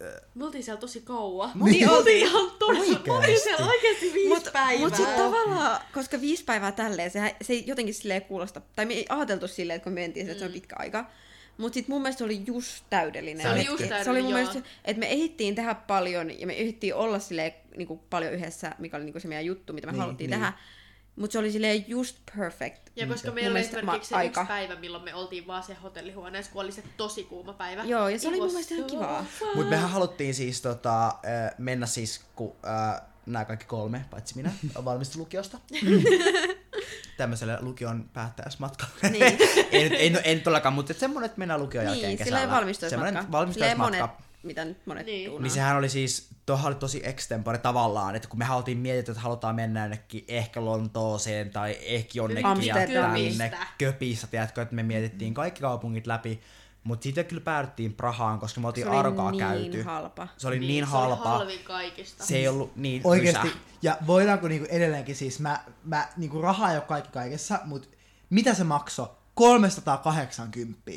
[SPEAKER 3] öö,
[SPEAKER 2] Me oltiin siellä tosi kauan.
[SPEAKER 4] Niin oltiin.
[SPEAKER 2] ihan tosi. Me oltiin siellä oikeesti viisi
[SPEAKER 4] Mut,
[SPEAKER 2] päivää.
[SPEAKER 4] mut sit tavallaan, koska viisi päivää tälleen, se, se ei jotenkin silleen kuulosta, tai me ei ajateltu silleen, että kun me mentiin, että se on pitkä aika. Mut sit mun mielestä se oli just täydellinen.
[SPEAKER 2] Se oli just
[SPEAKER 4] Se
[SPEAKER 2] täydellinen,
[SPEAKER 4] oli mun
[SPEAKER 2] joo.
[SPEAKER 4] mielestä, että me ehdittiin tehdä paljon ja me ehdittiin olla silleen niinku paljon yhdessä, mikä oli niinku se meidän juttu, mitä me
[SPEAKER 5] Niin,
[SPEAKER 4] haluttiin
[SPEAKER 5] niin.
[SPEAKER 4] tehdä. Mut se oli silleen just perfect.
[SPEAKER 2] Ja koska
[SPEAKER 4] Mun
[SPEAKER 2] meillä oli esimerkiksi se
[SPEAKER 4] ma-
[SPEAKER 2] yksi
[SPEAKER 4] aika.
[SPEAKER 2] päivä, milloin me oltiin vaan siellä hotellihuoneessa, kun oli se tosi kuuma päivä.
[SPEAKER 4] Joo, ja se
[SPEAKER 2] It
[SPEAKER 4] oli mun mielestä ihan kivaa.
[SPEAKER 3] Mutta mehän haluttiin siis tota, äh, mennä siis, kun äh, nämä kaikki kolme, paitsi minä, on valmistu lukiosta. Tämmöiselle lukion päättäjäismatkalle.
[SPEAKER 4] Niin.
[SPEAKER 3] ei, nyt, ei, no, en todellakaan, mutta semmoinen, että mennään lukion jälkeen
[SPEAKER 4] Niin,
[SPEAKER 3] kesällä.
[SPEAKER 4] silleen valmistuismatka.
[SPEAKER 3] Semmoinen valmistuismatka.
[SPEAKER 4] Mitä nyt monet
[SPEAKER 2] Niin.
[SPEAKER 4] tuunaa.
[SPEAKER 3] Niin sehän oli siis, tuohan oli tosi extempore tavallaan, että kun me haluttiin miettiä, että halutaan mennä jonnekin ehkä Lontooseen tai ehkä jonnekin ja
[SPEAKER 4] Amsterdamiin.
[SPEAKER 3] tänne Köpissä, tiedätkö, että me mietittiin kaikki kaupungit läpi, mutta sitten kyllä päädyttiin Prahaan, koska me oltiin arkaa
[SPEAKER 4] niin
[SPEAKER 3] käyty.
[SPEAKER 4] halpa.
[SPEAKER 3] Se oli niin,
[SPEAKER 2] Niin,
[SPEAKER 3] halpa.
[SPEAKER 2] Se oli halvin kaikista.
[SPEAKER 3] Se ei ollut niin
[SPEAKER 5] Oikeesti,
[SPEAKER 3] rysä.
[SPEAKER 5] ja voidaanko niinku edelleenkin siis, mä, mä niinku rahaa ei ole kaikki kaikessa, mutta mitä se maksoi? 380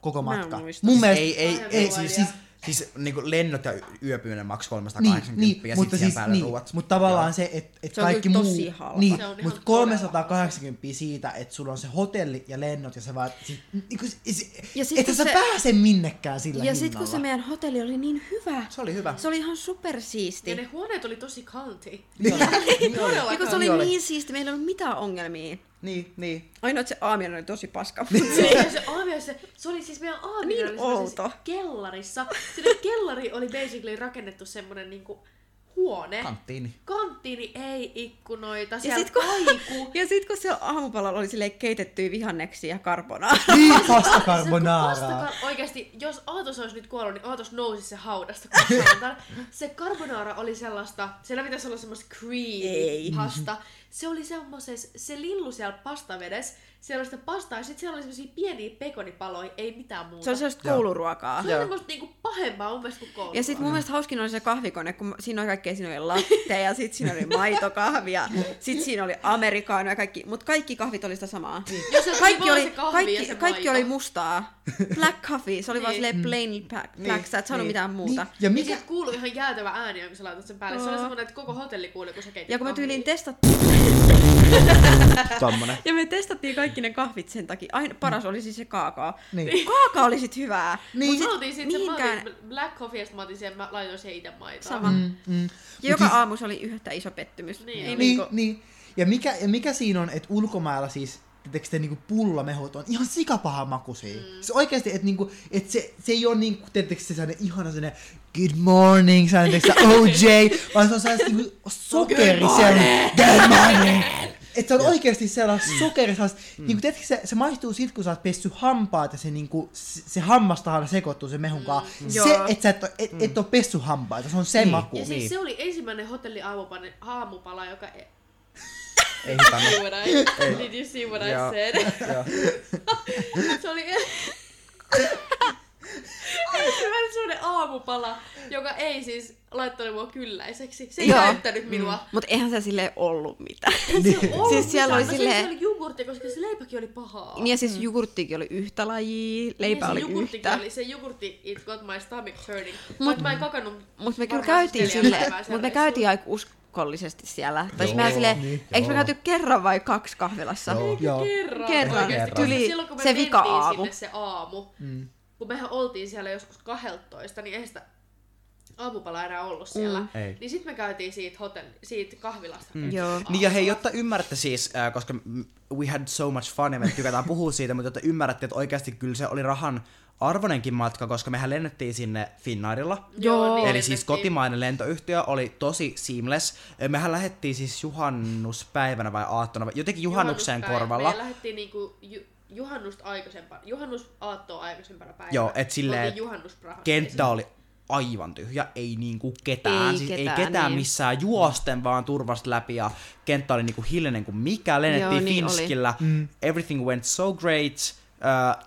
[SPEAKER 5] koko
[SPEAKER 4] Mä en
[SPEAKER 5] matka.
[SPEAKER 4] muista.
[SPEAKER 5] Mun
[SPEAKER 3] Siis
[SPEAKER 5] mielestä,
[SPEAKER 3] ei, ei, ei,
[SPEAKER 2] no
[SPEAKER 3] siis,
[SPEAKER 2] idea.
[SPEAKER 3] Siis, siis niinku lennot ja yöpyynnin maksoi
[SPEAKER 5] niin,
[SPEAKER 3] 380
[SPEAKER 5] niin,
[SPEAKER 3] ja
[SPEAKER 5] mutta
[SPEAKER 3] sitten
[SPEAKER 5] siis,
[SPEAKER 3] päälle
[SPEAKER 5] niin,
[SPEAKER 3] ruuat.
[SPEAKER 5] mutta tavallaan se, että et kaikki
[SPEAKER 4] kyllä
[SPEAKER 5] muu,
[SPEAKER 4] tosi halpa.
[SPEAKER 5] niin,
[SPEAKER 2] Se on ihan
[SPEAKER 5] mutta
[SPEAKER 2] todella
[SPEAKER 5] 380 siitä, että sulla on se hotelli ja lennot ja se vaan, sit, niinku, se, se,
[SPEAKER 4] Ja sit
[SPEAKER 5] että sä
[SPEAKER 4] se-
[SPEAKER 5] pääse minnekään sillä
[SPEAKER 4] Ja
[SPEAKER 5] hinnalla.
[SPEAKER 4] sit kun se meidän hotelli oli niin hyvä.
[SPEAKER 3] Se oli hyvä.
[SPEAKER 4] Se oli ihan supersiisti.
[SPEAKER 2] Ja ne huoneet oli tosi kanti.
[SPEAKER 3] Niin oli.
[SPEAKER 2] Todella
[SPEAKER 4] Ja kun se oli niin siisti, meillä ei ollut mitään ongelmia.
[SPEAKER 3] Niin, niin.
[SPEAKER 4] Ainoa, että se aamiainen oli tosi paska.
[SPEAKER 2] Se, ja se se, se oli siis meidän aamio
[SPEAKER 4] Niin
[SPEAKER 2] kellarissa. Sinne kellari oli basically rakennettu semmonen niinku huone.
[SPEAKER 3] Kanttiini.
[SPEAKER 2] Kanttiini ei ikkunoita,
[SPEAKER 4] Ja sit, kun,
[SPEAKER 2] kaiku.
[SPEAKER 4] ja sit kun siellä aamupalalla oli silleen keitettyä vihanneksia ja carbonaa.
[SPEAKER 5] Niin, pasta
[SPEAKER 2] Se
[SPEAKER 5] carbonara.
[SPEAKER 2] pasta, oikeasti, jos Aatos olisi nyt kuollut, niin Aatos nousi se haudasta. se carbonara oli sellaista, siellä pitäisi olla semmoista
[SPEAKER 4] Ei.
[SPEAKER 2] creamy pasta. Se oli semmoisessa, se lillu siellä pastavedessä, siellä oli sitä pastaa ja sitten siellä oli semmoisia pieniä pekonipaloja, ei mitään muuta.
[SPEAKER 4] Se oli sellaista
[SPEAKER 3] Joo.
[SPEAKER 4] kouluruokaa.
[SPEAKER 2] se oli semmoista niinku pahempaa mun mielestä kuin koulu.
[SPEAKER 4] Ja sitten mun mielestä hauskin oli se kahvikone, kun siinä oli kaikkea, siinä oli latte ja sitten siinä oli maitokahvi ja sitten siinä oli amerikaano ja kaikki, mutta kaikki kahvit oli sitä samaa.
[SPEAKER 2] Jos se oli
[SPEAKER 4] Kaikki
[SPEAKER 2] vaan
[SPEAKER 4] oli,
[SPEAKER 2] se kahvi ja
[SPEAKER 4] kaikki,
[SPEAKER 2] se
[SPEAKER 4] kaikki
[SPEAKER 2] maito.
[SPEAKER 4] oli mustaa. Black coffee, se oli vaan
[SPEAKER 2] Niin.
[SPEAKER 4] silleen plain black, black sä et saanut
[SPEAKER 3] Niin.
[SPEAKER 4] mitään muuta.
[SPEAKER 5] Niin, ja
[SPEAKER 2] Mikä? Ja sit kuului ihan jäätävä ääni, kun sä laitat sen päälle. Se oli
[SPEAKER 4] Joo.
[SPEAKER 2] semmonen, että koko hotelli kuuli, kun sä keitit
[SPEAKER 4] Ja kun me
[SPEAKER 2] kahvia.
[SPEAKER 4] tyyliin testattiin,
[SPEAKER 3] Tommonen.
[SPEAKER 4] ja me testattiin kaikki ne kahvit sen takia. Aina paras oli siis se kaakao.
[SPEAKER 5] Niin.
[SPEAKER 4] Kaakao oli sit hyvää.
[SPEAKER 5] Niin.
[SPEAKER 2] Niin,
[SPEAKER 4] Mut
[SPEAKER 2] mä otin sit sen, mä
[SPEAKER 4] mihinkään-
[SPEAKER 2] otin Black Coffee, ja sit mä otin sen, mä laitoin siihen itse maitoa.
[SPEAKER 4] Sama.
[SPEAKER 5] mm, mm.
[SPEAKER 4] Ja joka aamu se oli yhtä iso pettymys.
[SPEAKER 2] Niin.
[SPEAKER 4] Ei
[SPEAKER 5] Niin,
[SPEAKER 4] niinku-
[SPEAKER 5] niin. Ja mikä, ja mikä siinä on, että ulkomailla siis Tiedätkö te niinku pullamehut on ihan sikapaha makuisia. Mm. Se oikeasti, että niinku, et se, se ei ole niinku, tiedätkö se sellainen ihana sellainen good morning, sellainen OJ, vaan se on sellainen niinku sokeri, sellainen good morning. Että se on oikeasti sellainen sokeri, sellaista, mm. niinku, tiedätkö, se, se maistuu sit, kun sä oot pessy hampaat ja se, niinku, se, se hammastahan sekoittuu sen mehun kanssa.
[SPEAKER 2] Mm.
[SPEAKER 5] Se, että sä et, et, et ole pessy hampaita, se on se
[SPEAKER 3] Niin.
[SPEAKER 5] maku.
[SPEAKER 2] Ja siis
[SPEAKER 3] Niin.
[SPEAKER 2] se oli ensimmäinen hotelli aamupala, joka... E-
[SPEAKER 3] Ei
[SPEAKER 2] see
[SPEAKER 3] hitannut.
[SPEAKER 2] what I, did you see what I said? Se oli ensimmäinen aamupala, joka ei siis laittanut mua kylläiseksi. Se ei
[SPEAKER 4] Joo.
[SPEAKER 2] näyttänyt minua.
[SPEAKER 4] Mut eihän se sille ollut mitään.
[SPEAKER 2] Se ollut
[SPEAKER 4] Siis siellä
[SPEAKER 2] mitään.
[SPEAKER 4] oli
[SPEAKER 2] No se-
[SPEAKER 4] silleen-
[SPEAKER 2] Se oli jogurtti, koska se leipäkin oli pahaa.
[SPEAKER 4] Niin ja siis jogurttikin oli yhtä lajia, leipä
[SPEAKER 2] Niin,
[SPEAKER 4] oli yhtä.
[SPEAKER 2] Oli, se jogurtti, it got my stomach turning.
[SPEAKER 4] Mut-
[SPEAKER 2] mä en kakannut
[SPEAKER 4] Mut me kyllä käytiin
[SPEAKER 2] siis
[SPEAKER 4] sille,
[SPEAKER 2] päivää siellä
[SPEAKER 4] mut me käytiin aika uskollisesti siellä. Tai siis
[SPEAKER 3] Joo,
[SPEAKER 4] mä silleen,
[SPEAKER 5] niin,
[SPEAKER 4] eikö me käyty kerran vai kaksi kahvilassa?
[SPEAKER 3] Joo.
[SPEAKER 5] Joo.
[SPEAKER 2] Kerran.
[SPEAKER 4] Kerran. Tyli
[SPEAKER 2] Silloin, kun me
[SPEAKER 4] se
[SPEAKER 2] mentiin
[SPEAKER 4] vika-aamu.
[SPEAKER 2] sinne se aamu, mm. Kun mehän oltiin siellä joskus 12, niin eihän sitä aamupala enää ollut siellä.
[SPEAKER 3] Mm. Ei.
[SPEAKER 2] Niin sitten me käytiin siitä, hotelli, siitä kahvilasta. Mm.
[SPEAKER 4] Joo.
[SPEAKER 3] Niin ja hei, jotta ymmärrätte siis, äh, koska we had so much fun ja me tykätään puhua siitä, mutta jotta ymmärrätte, että oikeasti kyllä se oli rahan arvonenkin matka, koska mehän lennettiin sinne Finnairilla.
[SPEAKER 2] Joo, niin
[SPEAKER 3] Eli siis
[SPEAKER 2] lennettiin.
[SPEAKER 3] kotimainen lentoyhtiö oli tosi seamless. Mehän lähdettiin siis juhannuspäivänä vai aattona, vai jotenkin juhannukseen korvalla.
[SPEAKER 2] Me lähdettiin niinku ju, juhannusta aikaisempana, juhannusaattoa aikaisempana päivänä.
[SPEAKER 3] Joo, et silleen,
[SPEAKER 2] juhannusprahassa.
[SPEAKER 3] Kenttä oli aivan tyhjä, ei niinku ketään,
[SPEAKER 4] Ei
[SPEAKER 3] siis
[SPEAKER 4] ketään,
[SPEAKER 3] ei ketään
[SPEAKER 4] niin.
[SPEAKER 3] missään juosten, vaan turvasta läpi ja kenttä oli niinku hiljainen kuin mikä, lennettiin
[SPEAKER 4] Joo, niin oli.
[SPEAKER 3] Finskillä, mm. everything went so great,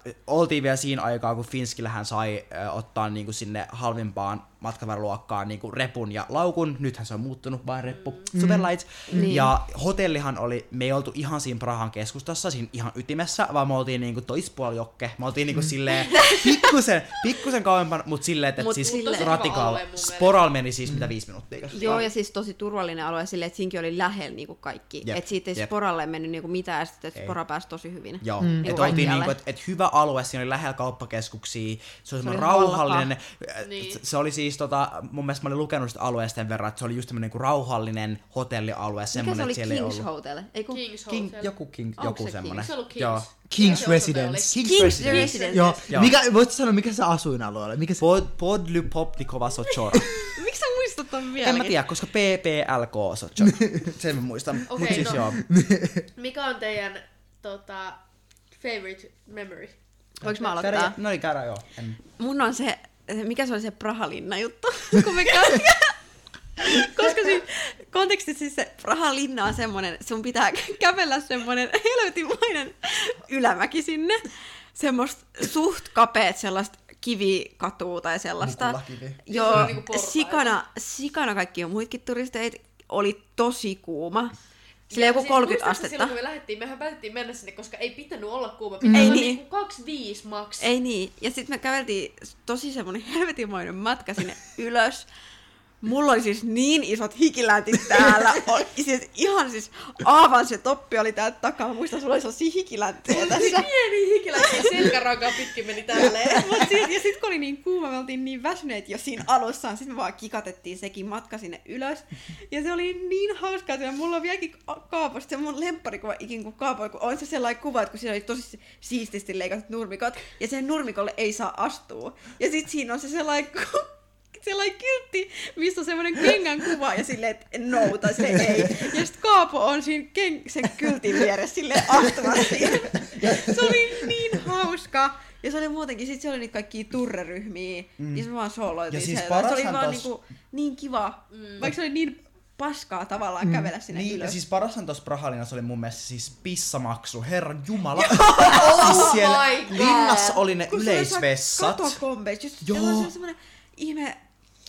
[SPEAKER 3] uh, oltiin vielä siinä aikaa, kun Finskillähän sai uh, ottaa niinku sinne halvimpaan matkavaraluokkaan niinku repun ja laukun, nythän se on muuttunut vain reppu, mm. Superlight.
[SPEAKER 4] Niin.
[SPEAKER 3] Ja hotellihan oli, me ei oltu ihan siinä Prahan keskustassa, siinä ihan ytimessä, vaan me oltiin niinku toispuolijokke, me oltiin niinku silleen pikkusen, pikkusen kauempana, mutta silleen, että
[SPEAKER 4] Mut
[SPEAKER 3] siis
[SPEAKER 4] silleen-
[SPEAKER 3] ratikal,
[SPEAKER 2] alue mun mielestä.
[SPEAKER 3] sporal meni siis mitä viisi minuuttia.
[SPEAKER 4] Joo, ja siis tosi turvallinen alue silleen, että siinkin oli lähellä niinku kaikki.
[SPEAKER 3] Jep,
[SPEAKER 4] Että siitä ei
[SPEAKER 3] jep.
[SPEAKER 4] Sporalle mennyt niinku mitään, ja sitten. Spora pääsi tosi hyvin.
[SPEAKER 3] Joo,
[SPEAKER 4] Mm.
[SPEAKER 3] mm.
[SPEAKER 4] Niinku
[SPEAKER 3] että oltiin
[SPEAKER 4] kaikkialle.
[SPEAKER 3] niinku, että et hyvä alue, siinä oli lähellä kauppakeskuksia, se oli,
[SPEAKER 4] oli
[SPEAKER 3] oli rauhallinen.
[SPEAKER 2] Niin.
[SPEAKER 3] niin. se oli siis tota, mun mielestä mä olin lukenut sitä alueesta sen verran, että se oli just tämmönen niinku rauhallinen hotellialue,
[SPEAKER 4] Mikä se
[SPEAKER 3] semmonen,
[SPEAKER 4] oli
[SPEAKER 3] että siellä ei
[SPEAKER 4] King's
[SPEAKER 3] ollut.
[SPEAKER 4] Hotel? Ei kun...
[SPEAKER 2] King's
[SPEAKER 3] King,
[SPEAKER 2] Hotel.
[SPEAKER 3] joku King,
[SPEAKER 4] Onko
[SPEAKER 3] joku
[SPEAKER 4] se
[SPEAKER 3] semmonen.
[SPEAKER 2] Eikö se ollut King's?
[SPEAKER 3] Joo.
[SPEAKER 5] King's
[SPEAKER 2] Se
[SPEAKER 5] Residence.
[SPEAKER 3] King's,
[SPEAKER 4] King's
[SPEAKER 3] Residence.
[SPEAKER 4] Residence.
[SPEAKER 5] Joo.
[SPEAKER 3] Joo.
[SPEAKER 5] Mikä, voitko sanoa, mikä se asuinalue oli? Mikä se...
[SPEAKER 3] Pod, Podly Popnikova Sochora.
[SPEAKER 4] Miksi sä muistat ton
[SPEAKER 3] en mä
[SPEAKER 4] vieläkin?
[SPEAKER 3] tiedä, koska PPLK Sochora. Sen mä muistan.
[SPEAKER 2] Okei,
[SPEAKER 3] Mut siis
[SPEAKER 2] no.
[SPEAKER 3] joo.
[SPEAKER 2] Mikä on teidän tota, favorite memory?
[SPEAKER 4] Voinko mä aloittaa?
[SPEAKER 3] no niin, käydä joo. En.
[SPEAKER 4] Mun on se, mikä se oli se Prahalinna juttu, kun me. Koska siis kontekstissa siis se Prahalinna on semmonen, sun pitää kävellä semmonen helvetinmainen ylämäki sinne. Semmoista suht kapeet sellaista kivikatua tai sellaista.
[SPEAKER 3] Mukulakivi.
[SPEAKER 4] Joo,
[SPEAKER 2] Se on niinku portaita.
[SPEAKER 4] sikana, sikana kaikki on muitkin turisteita. Oli tosi kuuma. Sillä joku
[SPEAKER 2] siis
[SPEAKER 4] 30
[SPEAKER 2] muistatko
[SPEAKER 4] astetta.
[SPEAKER 2] Silloin kun me lähdettiin, mehän päätettiin mennä sinne, koska ei pitänyt olla kuuma.
[SPEAKER 4] Ei
[SPEAKER 2] Pitää olla
[SPEAKER 4] niin.
[SPEAKER 2] niinku 25 maks.
[SPEAKER 4] Ei niin. Ja sitten me käveltiin tosi semmonen helvetinmoinen matka sinne ylös. Mulla oli siis niin isot hikiläntit täällä. Oli, siis ihan siis aavan se toppi oli täällä takana. Muista, sulla oli sellaisia hikilänttejä tässä.
[SPEAKER 2] Pieni hikiläinen selkärankaa pitkin meni tälleen.
[SPEAKER 4] Mut sit, ja sitten kun oli niin kuuma, me oltiin niin väsyneet jo siinä alussa, sitten me vaan kikatettiin sekin matka sinne ylös. Ja se oli niin hauskaa, että mulla on vieläkin kaaposta se mun lempparikuva ikin kun kaapoi, kun on se sellainen kuva, että kun siinä oli tosi siististi leikatut nurmikot, ja sen nurmikolle ei saa astua. Ja sitten siinä on se sellainen sellainen kiltti, missä on semmoinen kengän kuva ja silleen, että no, tai silleen ei. Ja sitten Kaapo on siinä ken- sen kyltin vieressä silleen astumassa siihen. Se oli niin hauska. Ja se oli muutenkin, sit se oli niitä kaikkia turreryhmiä. Mm. Ja se vaan sooloitiin
[SPEAKER 3] Ja siis
[SPEAKER 4] siellä. Se oli vaan
[SPEAKER 3] tos-
[SPEAKER 4] niinku, niin kiva. Mm. Vaikka se oli niin paskaa tavallaan mm. kävellä sinne
[SPEAKER 3] Niin,
[SPEAKER 4] ylös.
[SPEAKER 3] ja siis parashan tuossa Prahalinassa oli mun mielestä siis pissamaksu, herran jumala. siis siellä
[SPEAKER 2] God.
[SPEAKER 3] linnassa oli ne
[SPEAKER 4] Kun se oli
[SPEAKER 3] yleisvessat.
[SPEAKER 4] Katokombeissa, just
[SPEAKER 3] Joo.
[SPEAKER 4] Se semmoinen ihme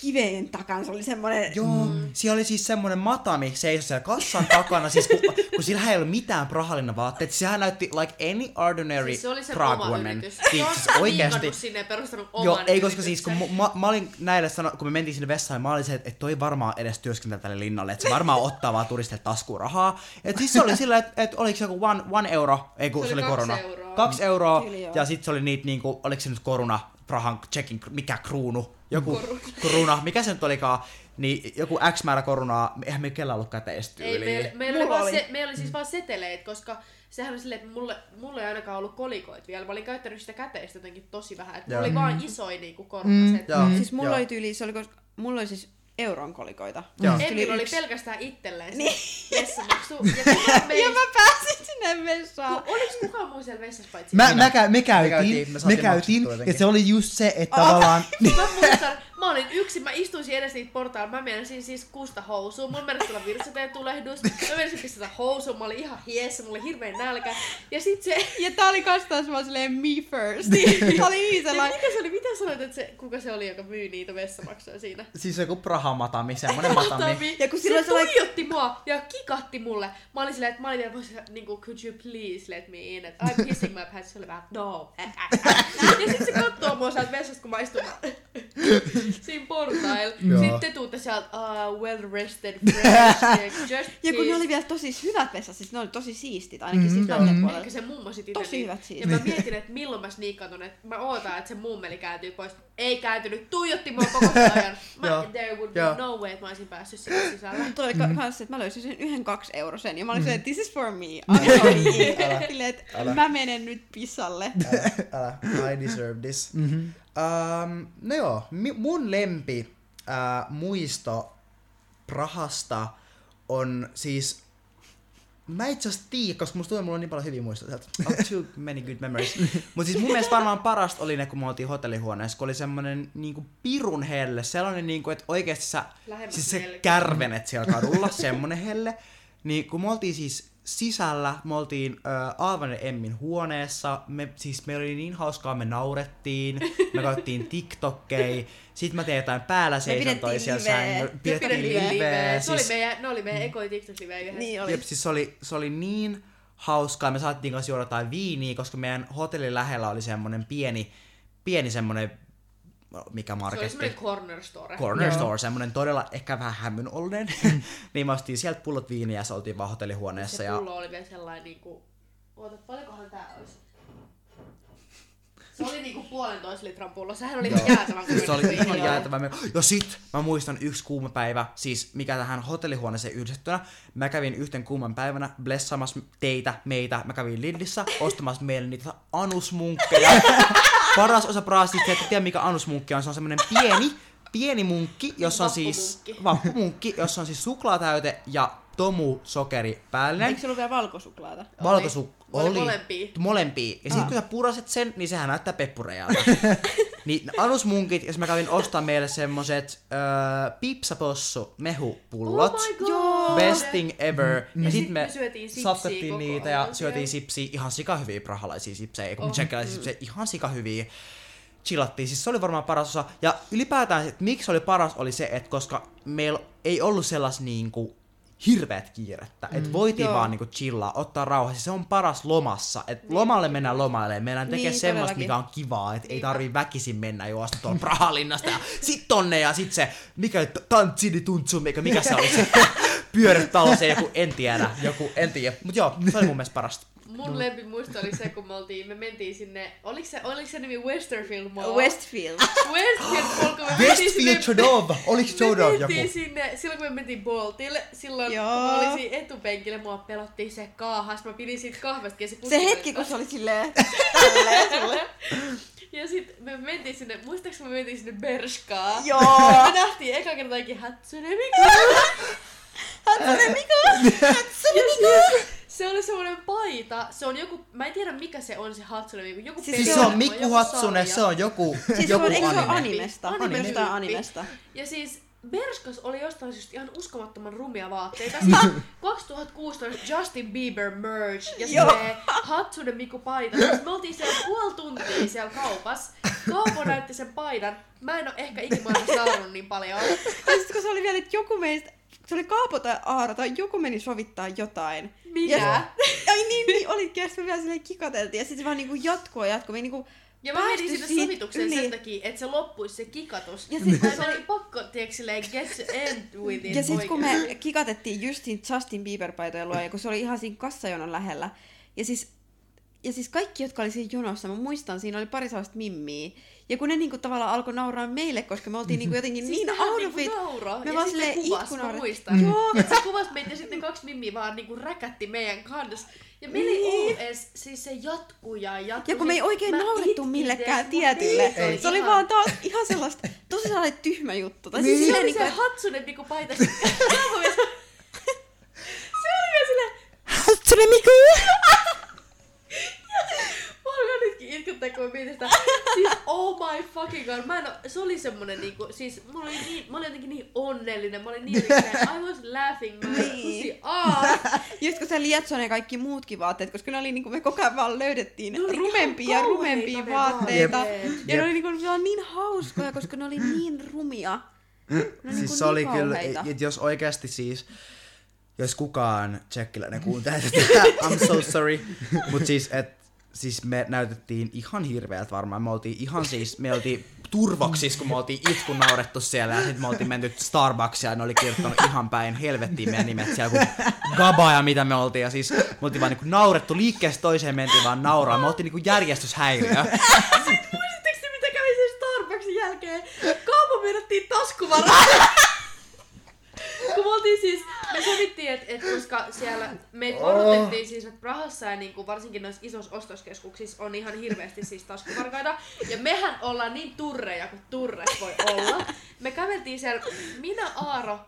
[SPEAKER 4] kiveen takana, se oli semmoinen...
[SPEAKER 3] Joo, mm. siellä oli siis semmonen matami seisoi siellä kassan takana, siis kun, kun sillä ei ollut mitään Prahalinnan vaatteet, sehän näytti like any ordinary
[SPEAKER 2] Siis se oli se
[SPEAKER 3] Prague
[SPEAKER 2] oma
[SPEAKER 3] woman. Niin, siis oikeesti.
[SPEAKER 2] viikannut sinne ja perustanut oman
[SPEAKER 3] Joo, ei koska siis kun mä, mä, olin näille sano, kun me mentiin sinne vessaan, mä olin se, että, toi varmaan edes työskentelee tälle linnalle, että se varmaan ottaa vaan turisteille taskuun rahaa. Et siis se oli sillä, että, että oliko se joku one, one euro, ei kun
[SPEAKER 2] Se
[SPEAKER 3] se,
[SPEAKER 2] oli
[SPEAKER 3] oli
[SPEAKER 2] kaksi
[SPEAKER 3] korona.
[SPEAKER 2] euroa.
[SPEAKER 3] Kaksi euroa, ja sitten se oli niitä niinku, oliko se nyt koruna, Prahan checking, mikä kruunu, joku koruna, mikä se nyt olikaan, niin joku X määrä korunaa, eihän me kellään ollut käteistä
[SPEAKER 2] Ei, meillä, meillä, oli,
[SPEAKER 4] oli.
[SPEAKER 2] vaan se, meillä oli siis vaan seteleet, koska sehän oli silleen, että mulle, mulle ei ainakaan ollut kolikoit vielä. Mä olin käyttänyt sitä käteistä jotenkin tosi vähän. Että mulla oli vaan isoin niinku koronaset.
[SPEAKER 3] Joo.
[SPEAKER 4] Mm. Siis mulla
[SPEAKER 3] Joo.
[SPEAKER 4] oli tyyli, se oli, koska mulla oli siis euron kolikoita.
[SPEAKER 3] Joo.
[SPEAKER 2] Emil oli pelkästään itselleen
[SPEAKER 4] Niin.
[SPEAKER 2] se vessamaksu. Ja
[SPEAKER 4] Ja mä pääsin sinne vessaan.
[SPEAKER 2] oliks kukaan muu siellä vessassa paitsi
[SPEAKER 5] Mä, mä, kä- me käytiin,
[SPEAKER 3] käytiin, me
[SPEAKER 5] me,
[SPEAKER 3] saatiin
[SPEAKER 5] käytiin ja se oli just se, että tavallaan... Niin,
[SPEAKER 2] Mä muistan, mä olin yksin, mä istuisin edes niitä portailla, mä meinasin siis kusta housuun, mulla mennessä tulla virtsateen tulehdus, mä meinasin pistää housuun, mä olin ihan hiessä, mulla oli hirveän nälkä, ja sit se,
[SPEAKER 4] Ja tää oli kans taas vaan silleen me first. Tää oli niin
[SPEAKER 2] ja
[SPEAKER 4] sellainen...
[SPEAKER 2] mikä se oli, mitä sanoit, että se, kuka se oli, joka myy niitä vessamaksuja siinä?
[SPEAKER 3] Siis joku Praha matami, semmonen matami.
[SPEAKER 2] Matami.
[SPEAKER 4] Ja kun
[SPEAKER 2] se
[SPEAKER 4] oli sellainen-
[SPEAKER 2] tuijotti mua ja kikatti mulle. Mä olin silleen, että mä olin vielä voisin, niinku, could you please let me in? Että I'm kissing my pants. Se oli vähän, no. Ja sit se kattoo mua sieltä vessasta, kun mä istun. siinä portailla.
[SPEAKER 3] Joo.
[SPEAKER 2] Sitten te tuutte sieltä uh, well rested, fresh, just
[SPEAKER 4] Ja kun ne oli vielä tosi hyvät vessat, siis ne oli tosi siistit, ainakin
[SPEAKER 5] Mhm.
[SPEAKER 4] siis
[SPEAKER 2] Joo,
[SPEAKER 4] mm-hmm.
[SPEAKER 2] Ehkä se mummo sit
[SPEAKER 4] Tosi
[SPEAKER 2] itse niin-
[SPEAKER 4] hyvät
[SPEAKER 2] Ja mä mietin, että milloin mä sniikkaan tonne, että mä ootan, että se mummeli kääntyy pois. Ei kääntynyt, tuijotti mua koko ajan. Mä,
[SPEAKER 3] Joo.
[SPEAKER 2] there would be
[SPEAKER 3] Joo.
[SPEAKER 2] no way, että mä olisin päässyt sinne sisälle.
[SPEAKER 4] Mutta oli mm. kanssa, että mä löysin sen yhden kaksi eurosen ja mä olin mm. this is for me. Silleen, että mä menen nyt pissalle.
[SPEAKER 3] Älä, I deserve this.
[SPEAKER 5] Mhm.
[SPEAKER 3] Um, no joo, mi- mun lempi uh, muisto Prahasta on siis... Mä itse asiassa tiedä, koska musta tuntuu, että mulla on niin paljon hyviä muistoja sieltä. Oh, too many good memories. Mut siis mun mielestä varmaan parasta oli ne, kun me oltiin hotellihuoneessa, kun oli semmonen niinku pirun helle. Sellainen niinku, että oikeesti sä...
[SPEAKER 2] Lähemmäs
[SPEAKER 3] Siis se
[SPEAKER 2] melkein.
[SPEAKER 3] kärvenet siellä kadulla, semmonen helle. Niin kun me oltiin siis sisällä, me oltiin äh, Aavan ja Emmin huoneessa, me, siis meillä oli niin hauskaa, me naurettiin, me katsottiin TikTokkeja, sit mä tein jotain päällä
[SPEAKER 4] liveä.
[SPEAKER 3] sängyllä,
[SPEAKER 2] Me
[SPEAKER 3] pidettiin
[SPEAKER 2] pidettiin
[SPEAKER 3] liveä,
[SPEAKER 2] liveä. Se oli
[SPEAKER 3] siis,
[SPEAKER 2] meidän, ne oli meidän ekoi TikTok-liveä yhdessä.
[SPEAKER 4] Niin oli.
[SPEAKER 3] jep, siis se oli, se oli niin hauskaa, me saatiin kanssa juoda jotain viiniä, koska meidän hotellin lähellä oli semmonen pieni, pieni semmonen, mikä
[SPEAKER 2] Se oli
[SPEAKER 3] marketti.
[SPEAKER 2] semmoinen corner store.
[SPEAKER 3] Corner
[SPEAKER 5] Joo.
[SPEAKER 3] Store, semmonen todella ehkä vähän hämmyn ollen. niin me ostiin sieltä pullot viiniä ja se oltiin vaan hotellihuoneessa.
[SPEAKER 2] Se
[SPEAKER 3] ja...
[SPEAKER 2] pullo oli vielä sellainen niinku... Oota, paljonkohan tää olisi? Se oli niinku puolentoista litran pullo. Sehän oli ihan jäätävän kokoinen.
[SPEAKER 3] Se oli ihan
[SPEAKER 2] Joo.
[SPEAKER 3] jäätävä. me- Ja sit mä muistan yksi kuuma päivä, siis mikä tähän hotellihuoneeseen yhdistettynä. Mä kävin yhten kuuman päivänä blessaamassa teitä, meitä. Mä kävin Lidlissä ostamassa meille niitä anusmunkkeja. Paras osa praasti, että et tiedä mikä anusmunkki on. Se on semmonen pieni, pieni munkki, jossa on siis
[SPEAKER 2] vappumunkki,
[SPEAKER 3] jossa on siis suklaatäyte ja tomu sokeri päällinen.
[SPEAKER 4] Eikö se ollut vielä valkosuklaata?
[SPEAKER 3] Valkosu
[SPEAKER 2] Oli
[SPEAKER 3] oli.
[SPEAKER 2] molempia.
[SPEAKER 3] Molempia. Ja sitten
[SPEAKER 5] Ah.
[SPEAKER 3] kun sä puraset sen, niin sehän näyttää peppurejalta. niin anusmunkit, jos mä kävin ostaa meille semmoset äh, pipsapossu mehupullot.
[SPEAKER 2] Oh my god!
[SPEAKER 3] Best thing ever.
[SPEAKER 2] Ja
[SPEAKER 3] Ja
[SPEAKER 2] sit
[SPEAKER 3] sit me,
[SPEAKER 2] me syötiin
[SPEAKER 3] niitä ja syötiin
[SPEAKER 2] siellä.
[SPEAKER 3] sipsiä. Ihan sika hyviä prahalaisia sipsejä, kun
[SPEAKER 2] Oh.
[SPEAKER 3] tsekkiläisiä sipsejä. Ihan sika hyviä. Chillattiin. Siis se oli varmaan paras osa. Ja ylipäätään, että miksi se oli paras, oli se, että koska meillä ei ollut sellas niinku hirveät kiirettä. Mm. Että voitiin
[SPEAKER 4] Joo.
[SPEAKER 3] vaan niinku chillaa, ottaa rauhassa. Se on paras lomassa. Että lomalle mennään lomalle. Meidän tekee
[SPEAKER 4] Niin,
[SPEAKER 3] semmoista,
[SPEAKER 4] todellakin.
[SPEAKER 3] mikä on kivaa. Että ei tarvii väkisin mennä juosta tuolla Prahalinnasta ja sit tonne ja sit se, mikä tantsini tuntsu, mikä, mikä se oli se pyörittalo, se joku, en tiedä, joku, en tiedä. Mut joo, se oli mun mielestä parasta.
[SPEAKER 2] Mun lempimuisto oli se, kun me, oltiin, me mentiin sinne, oliko se, oliko se nimi Westerfield Mall?
[SPEAKER 4] Westfield.
[SPEAKER 2] Westfield Mall, kun me mentiin
[SPEAKER 3] Westfield Chodov, oliks
[SPEAKER 2] me
[SPEAKER 3] Chodov
[SPEAKER 2] mentiin
[SPEAKER 3] joku?
[SPEAKER 2] sinne, silloin kun me mentiin Boltille, silloin
[SPEAKER 4] Joo.
[SPEAKER 2] kun mä olin siinä etupenkillä, mua pelottiin se kaahas, mä pidin siitä kahvasta ja se
[SPEAKER 4] Se hetki, kun se oli silleen tälleen sulle.
[SPEAKER 2] Ja sit me mentiin sinne, muistaaks me mentiin sinne Bershkaan?
[SPEAKER 4] Joo.
[SPEAKER 2] Me nähtiin eka kertaakin Hatsune Miku.
[SPEAKER 4] Hatsune Miku! Hatsune Miku!
[SPEAKER 2] Se oli semmoinen paita, se on joku, mä en tiedä mikä se on se Hatsune Miku, joku
[SPEAKER 4] Siis
[SPEAKER 3] Siis
[SPEAKER 2] peli-
[SPEAKER 3] se on
[SPEAKER 2] joku
[SPEAKER 3] Mikku Hatsune,
[SPEAKER 2] sarja.
[SPEAKER 3] se on joku,
[SPEAKER 4] Siis se
[SPEAKER 3] joku
[SPEAKER 4] on, eikö se ole
[SPEAKER 3] anime.
[SPEAKER 4] animesta?
[SPEAKER 2] Anime
[SPEAKER 4] Jostain
[SPEAKER 2] tyyppi.
[SPEAKER 4] animesta.
[SPEAKER 2] Ja siis Berskas oli jostain syystä ihan uskomattoman rumia vaatteita. Siis 2016 Justin Bieber merch ja se Hatsune Miku paita. Siis me oltiin siellä puoli tuntia siellä kaupassa. Kaupo näytti sen paidan. Mä en oo ehkä ikimaailmassa naurannut niin paljon.
[SPEAKER 4] Ja sitten kun se oli vielä, että joku meistä, se oli Kaapo tai Aaro tai joku meni sovittaa jotain.
[SPEAKER 2] Minä.
[SPEAKER 4] Ja, ai niin, niin sitten me vielä silleen kikateltiin, ja sitten se vaan niinku jatkuu ja jatkuu. Me niinku
[SPEAKER 2] Ja mä menin sinne sovitukseen
[SPEAKER 4] yli.
[SPEAKER 2] sen takia, että se loppuisi se kikatus.
[SPEAKER 4] Ja sit
[SPEAKER 2] se oli pakko, tiedätkö, silleen get to end with it.
[SPEAKER 4] Ja sitten kun me kikatettiin just siinä Justin Bieber-paitojen luo, ja kun se oli ihan siinä kassajonon lähellä. Ja siis, ja siis kaikki, jotka oli siinä jonossa, mä muistan, siinä oli pari sellaista mimmiä. Ja kun ne niinku tavallaan alkoi nauraa meille, koska me oltiin niinku jotenkin
[SPEAKER 2] Siis
[SPEAKER 4] niin out of
[SPEAKER 2] niinku
[SPEAKER 4] it.
[SPEAKER 2] nauroi.
[SPEAKER 4] Me
[SPEAKER 2] ja
[SPEAKER 4] vaan
[SPEAKER 2] sitten
[SPEAKER 4] silleen
[SPEAKER 2] mä muistan.
[SPEAKER 4] Joo.
[SPEAKER 2] Et se kuvas meitä ja sitten kaksi mimmiä vaan niinku räkätti meidän kanssa. Ja meillä ei
[SPEAKER 4] Niin.
[SPEAKER 2] ollut edes, siis se jatkuu ja jatkuu.
[SPEAKER 4] Ja kun me ei
[SPEAKER 2] Siis
[SPEAKER 4] oikein naurettu millekään tietylle. Se oli
[SPEAKER 2] ihan-
[SPEAKER 4] vaan taas ihan sellaista, tosi sellainen tyhmä juttu. Tai siis
[SPEAKER 2] Se
[SPEAKER 4] silleen
[SPEAKER 2] oli
[SPEAKER 4] niinku,
[SPEAKER 2] se
[SPEAKER 4] että-
[SPEAKER 2] Hatsune Miku paita. Se se oli vielä silleen,
[SPEAKER 4] Hatsune Miku!
[SPEAKER 2] Itkettää, kun mä mietin sitä. Siis oh my fucking god. Mä en oo, se oli semmonen niinku, siis mä olin, niin, mä olin jotenkin niin onnellinen. Mä olin niin yksinäinen. I was laughing my
[SPEAKER 4] Niin. Just kun se lietsoi ne kaikki muutkin vaatteet, koska ne oli niinku, me koko ajan vaan löydettiin
[SPEAKER 2] Ne oli
[SPEAKER 4] rumempia ja rumempia
[SPEAKER 2] ne
[SPEAKER 4] vaatteita.
[SPEAKER 2] vaatteet.
[SPEAKER 4] Ja
[SPEAKER 3] Jep.
[SPEAKER 4] ne oli niinku vaan niin hauskoja, koska ne oli niin rumia. Ne oli
[SPEAKER 3] Siis
[SPEAKER 4] niinku
[SPEAKER 3] se oli
[SPEAKER 4] niin
[SPEAKER 3] kyllä,
[SPEAKER 4] kauheita.
[SPEAKER 3] et jos oikeasti siis, jos kukaan tsekkiläinen kuuntelee tätä, I'm so sorry, mutta siis, et, siis me näytettiin ihan hirveältä varmaan, me oltiin ihan siis, me oltiin turvoksissa, kun me oltiin itku naurettu siellä, ja sitten me oltiin menty Starbucksia, ja ne oli kirjoittanut ihan päin helvettiin meidän nimet siellä, kun Gaba ja mitä me oltiin, ja siis me oltiin vaan niinku naurettu liikkeestä toiseen, mentiin vaan nauraa, me oltiin niinku järjestyshäiriö.
[SPEAKER 2] Muistatteko te, mitä kävi sen Starbucksin jälkeen? Kaupan menettiin taskuvaraa. Kun me oltiin siis, me sovittiin, että et koska siellä meitä odotettiin siis, että Prahassa ja niinku varsinkin noissa isoissa ostoskeskuksissa on ihan hirveästi siis taskuvarkaita. Ja mehän ollaan niin turreja kuin turre voi olla. Me käveltiin siellä, minä, Aaro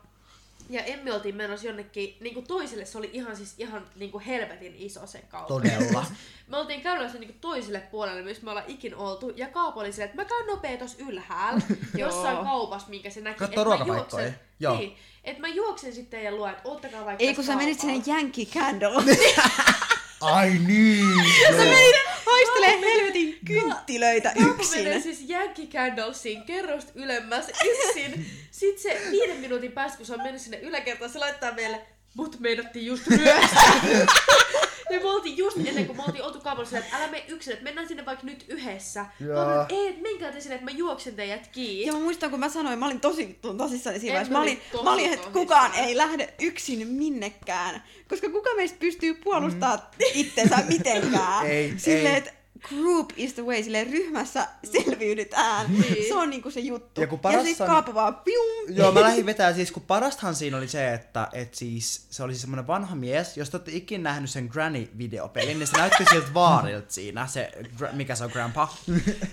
[SPEAKER 2] ja Emmi oltiin menossa jonnekin niinku toiselle, se oli ihan siis ihan niinku helvetin iso se kauppa.
[SPEAKER 3] Todella.
[SPEAKER 2] Me oltiin käymässä niinku toiselle puolelle, missä me ollaan ikin oltu, ja Kaapo oli silleen, että mä käyn nopea tossa ylhäällä, jossain kaupassa, minkä se näki. Mä
[SPEAKER 3] ruokapaikkoja.
[SPEAKER 2] juoksen-
[SPEAKER 3] Joo.
[SPEAKER 2] Niin, että mä juoksen sitten teidän luo, että oottakaa vaikka
[SPEAKER 4] Ei kun sä menit sinne Yankee Candle.
[SPEAKER 5] Ai niin!
[SPEAKER 4] sä menit haistelee helvetin kynttilöitä
[SPEAKER 2] Kaapo
[SPEAKER 4] yksin.
[SPEAKER 2] menee siis Yankee Candlesiin kerrosta ylemmäs yksin. Sitten se viiden minuutin päästä, kun se on mennyt sinne yläkertaan, se laittaa meille, mut meinattiin just ryöstää. Ja me oltiin just ennen kuin me oltiin oltu kaupalla että älä mene yksin, että mennään sinne vaikka nyt yhdessä.
[SPEAKER 3] Joo.
[SPEAKER 2] Joo. Ei, että menkää te sinne, että mä juoksen teidät kiinni.
[SPEAKER 4] Ja mä muistan, kun mä sanoin, mä olin tosi tosissani siinä vaiheessa. Mä
[SPEAKER 2] oli
[SPEAKER 4] olin,
[SPEAKER 2] tosi
[SPEAKER 4] mä olin että
[SPEAKER 2] tosissaan.
[SPEAKER 4] kukaan ei lähde yksin minnekään. Koska kuka meistä pystyy puolustamaan mm. itsensä mitenkään.
[SPEAKER 3] Ei,
[SPEAKER 4] Silleen,
[SPEAKER 3] ei.
[SPEAKER 4] että group is the way, silleen ryhmässä selviydytään.
[SPEAKER 2] Niin.
[SPEAKER 4] Se on niinku se juttu.
[SPEAKER 3] Ja kun
[SPEAKER 4] ja
[SPEAKER 3] paras
[SPEAKER 4] sit
[SPEAKER 3] on-
[SPEAKER 4] Kaapo vaan pium.
[SPEAKER 3] Joo, mä lähdin vetää siis, kun parastahan siinä oli se, että et siis, se oli siis semmonen vanha mies, jos te olette ikinä nähnyt sen Granny-videopelin, niin se näytti siltä vaarilta siinä, se, mikä se on, Grandpa,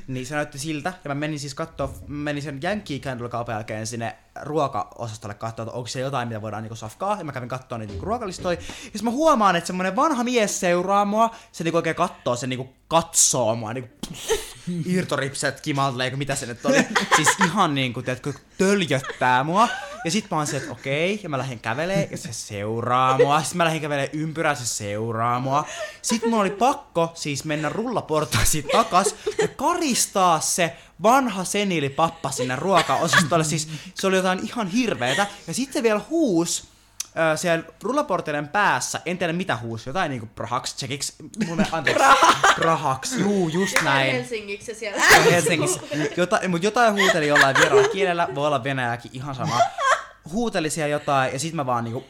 [SPEAKER 3] niin se näytti siltä, ja mä menin siis kattoo, mä menin sen Yankee Candle kaupan jälkeen sinne ruokaosastolle katsoa, että onko siellä jotain, mitä voidaan niinku safkaa, ja mä kävin kattoo niitä niinku ruokalistoja, ja mä huomaan, että semmonen vanha mies seuraa mua, se niinku oikein kattoo, se niinku katsoo mua, niinku irtoripset kimaltelee, kun mitä se nyt oli. Siis ihan niinku, tiedätkö, töljöttää mua. Ja sit mä oon se, että okei, ja mä lähden kävelee ja se seuraa mua. Sitten mä lähden kävelee ympyrää, se seuraa mua. Sitten mun oli pakko siis mennä rullaportaisiin takas ja karistaa se vanha seniilipappa sinne ruokaosastolle. Siis se oli jotain ihan hirveetä. Ja sitten se vielä huus Öö, siellä rullaporteiden päässä, en tiedä mitä huusi, jotain niinku prahaks, tsekiksi, mun mielestä, anteeksi, prahaks, juu, just
[SPEAKER 2] Jotain
[SPEAKER 3] näin.
[SPEAKER 2] Helsingiksi siellä.
[SPEAKER 3] Helsingissä. Jota, mutta jotain huuteli jollain vieraalla kielellä, voi olla venäjäkin ihan sama. Huuteli siellä jotain ja sit mä vaan niinku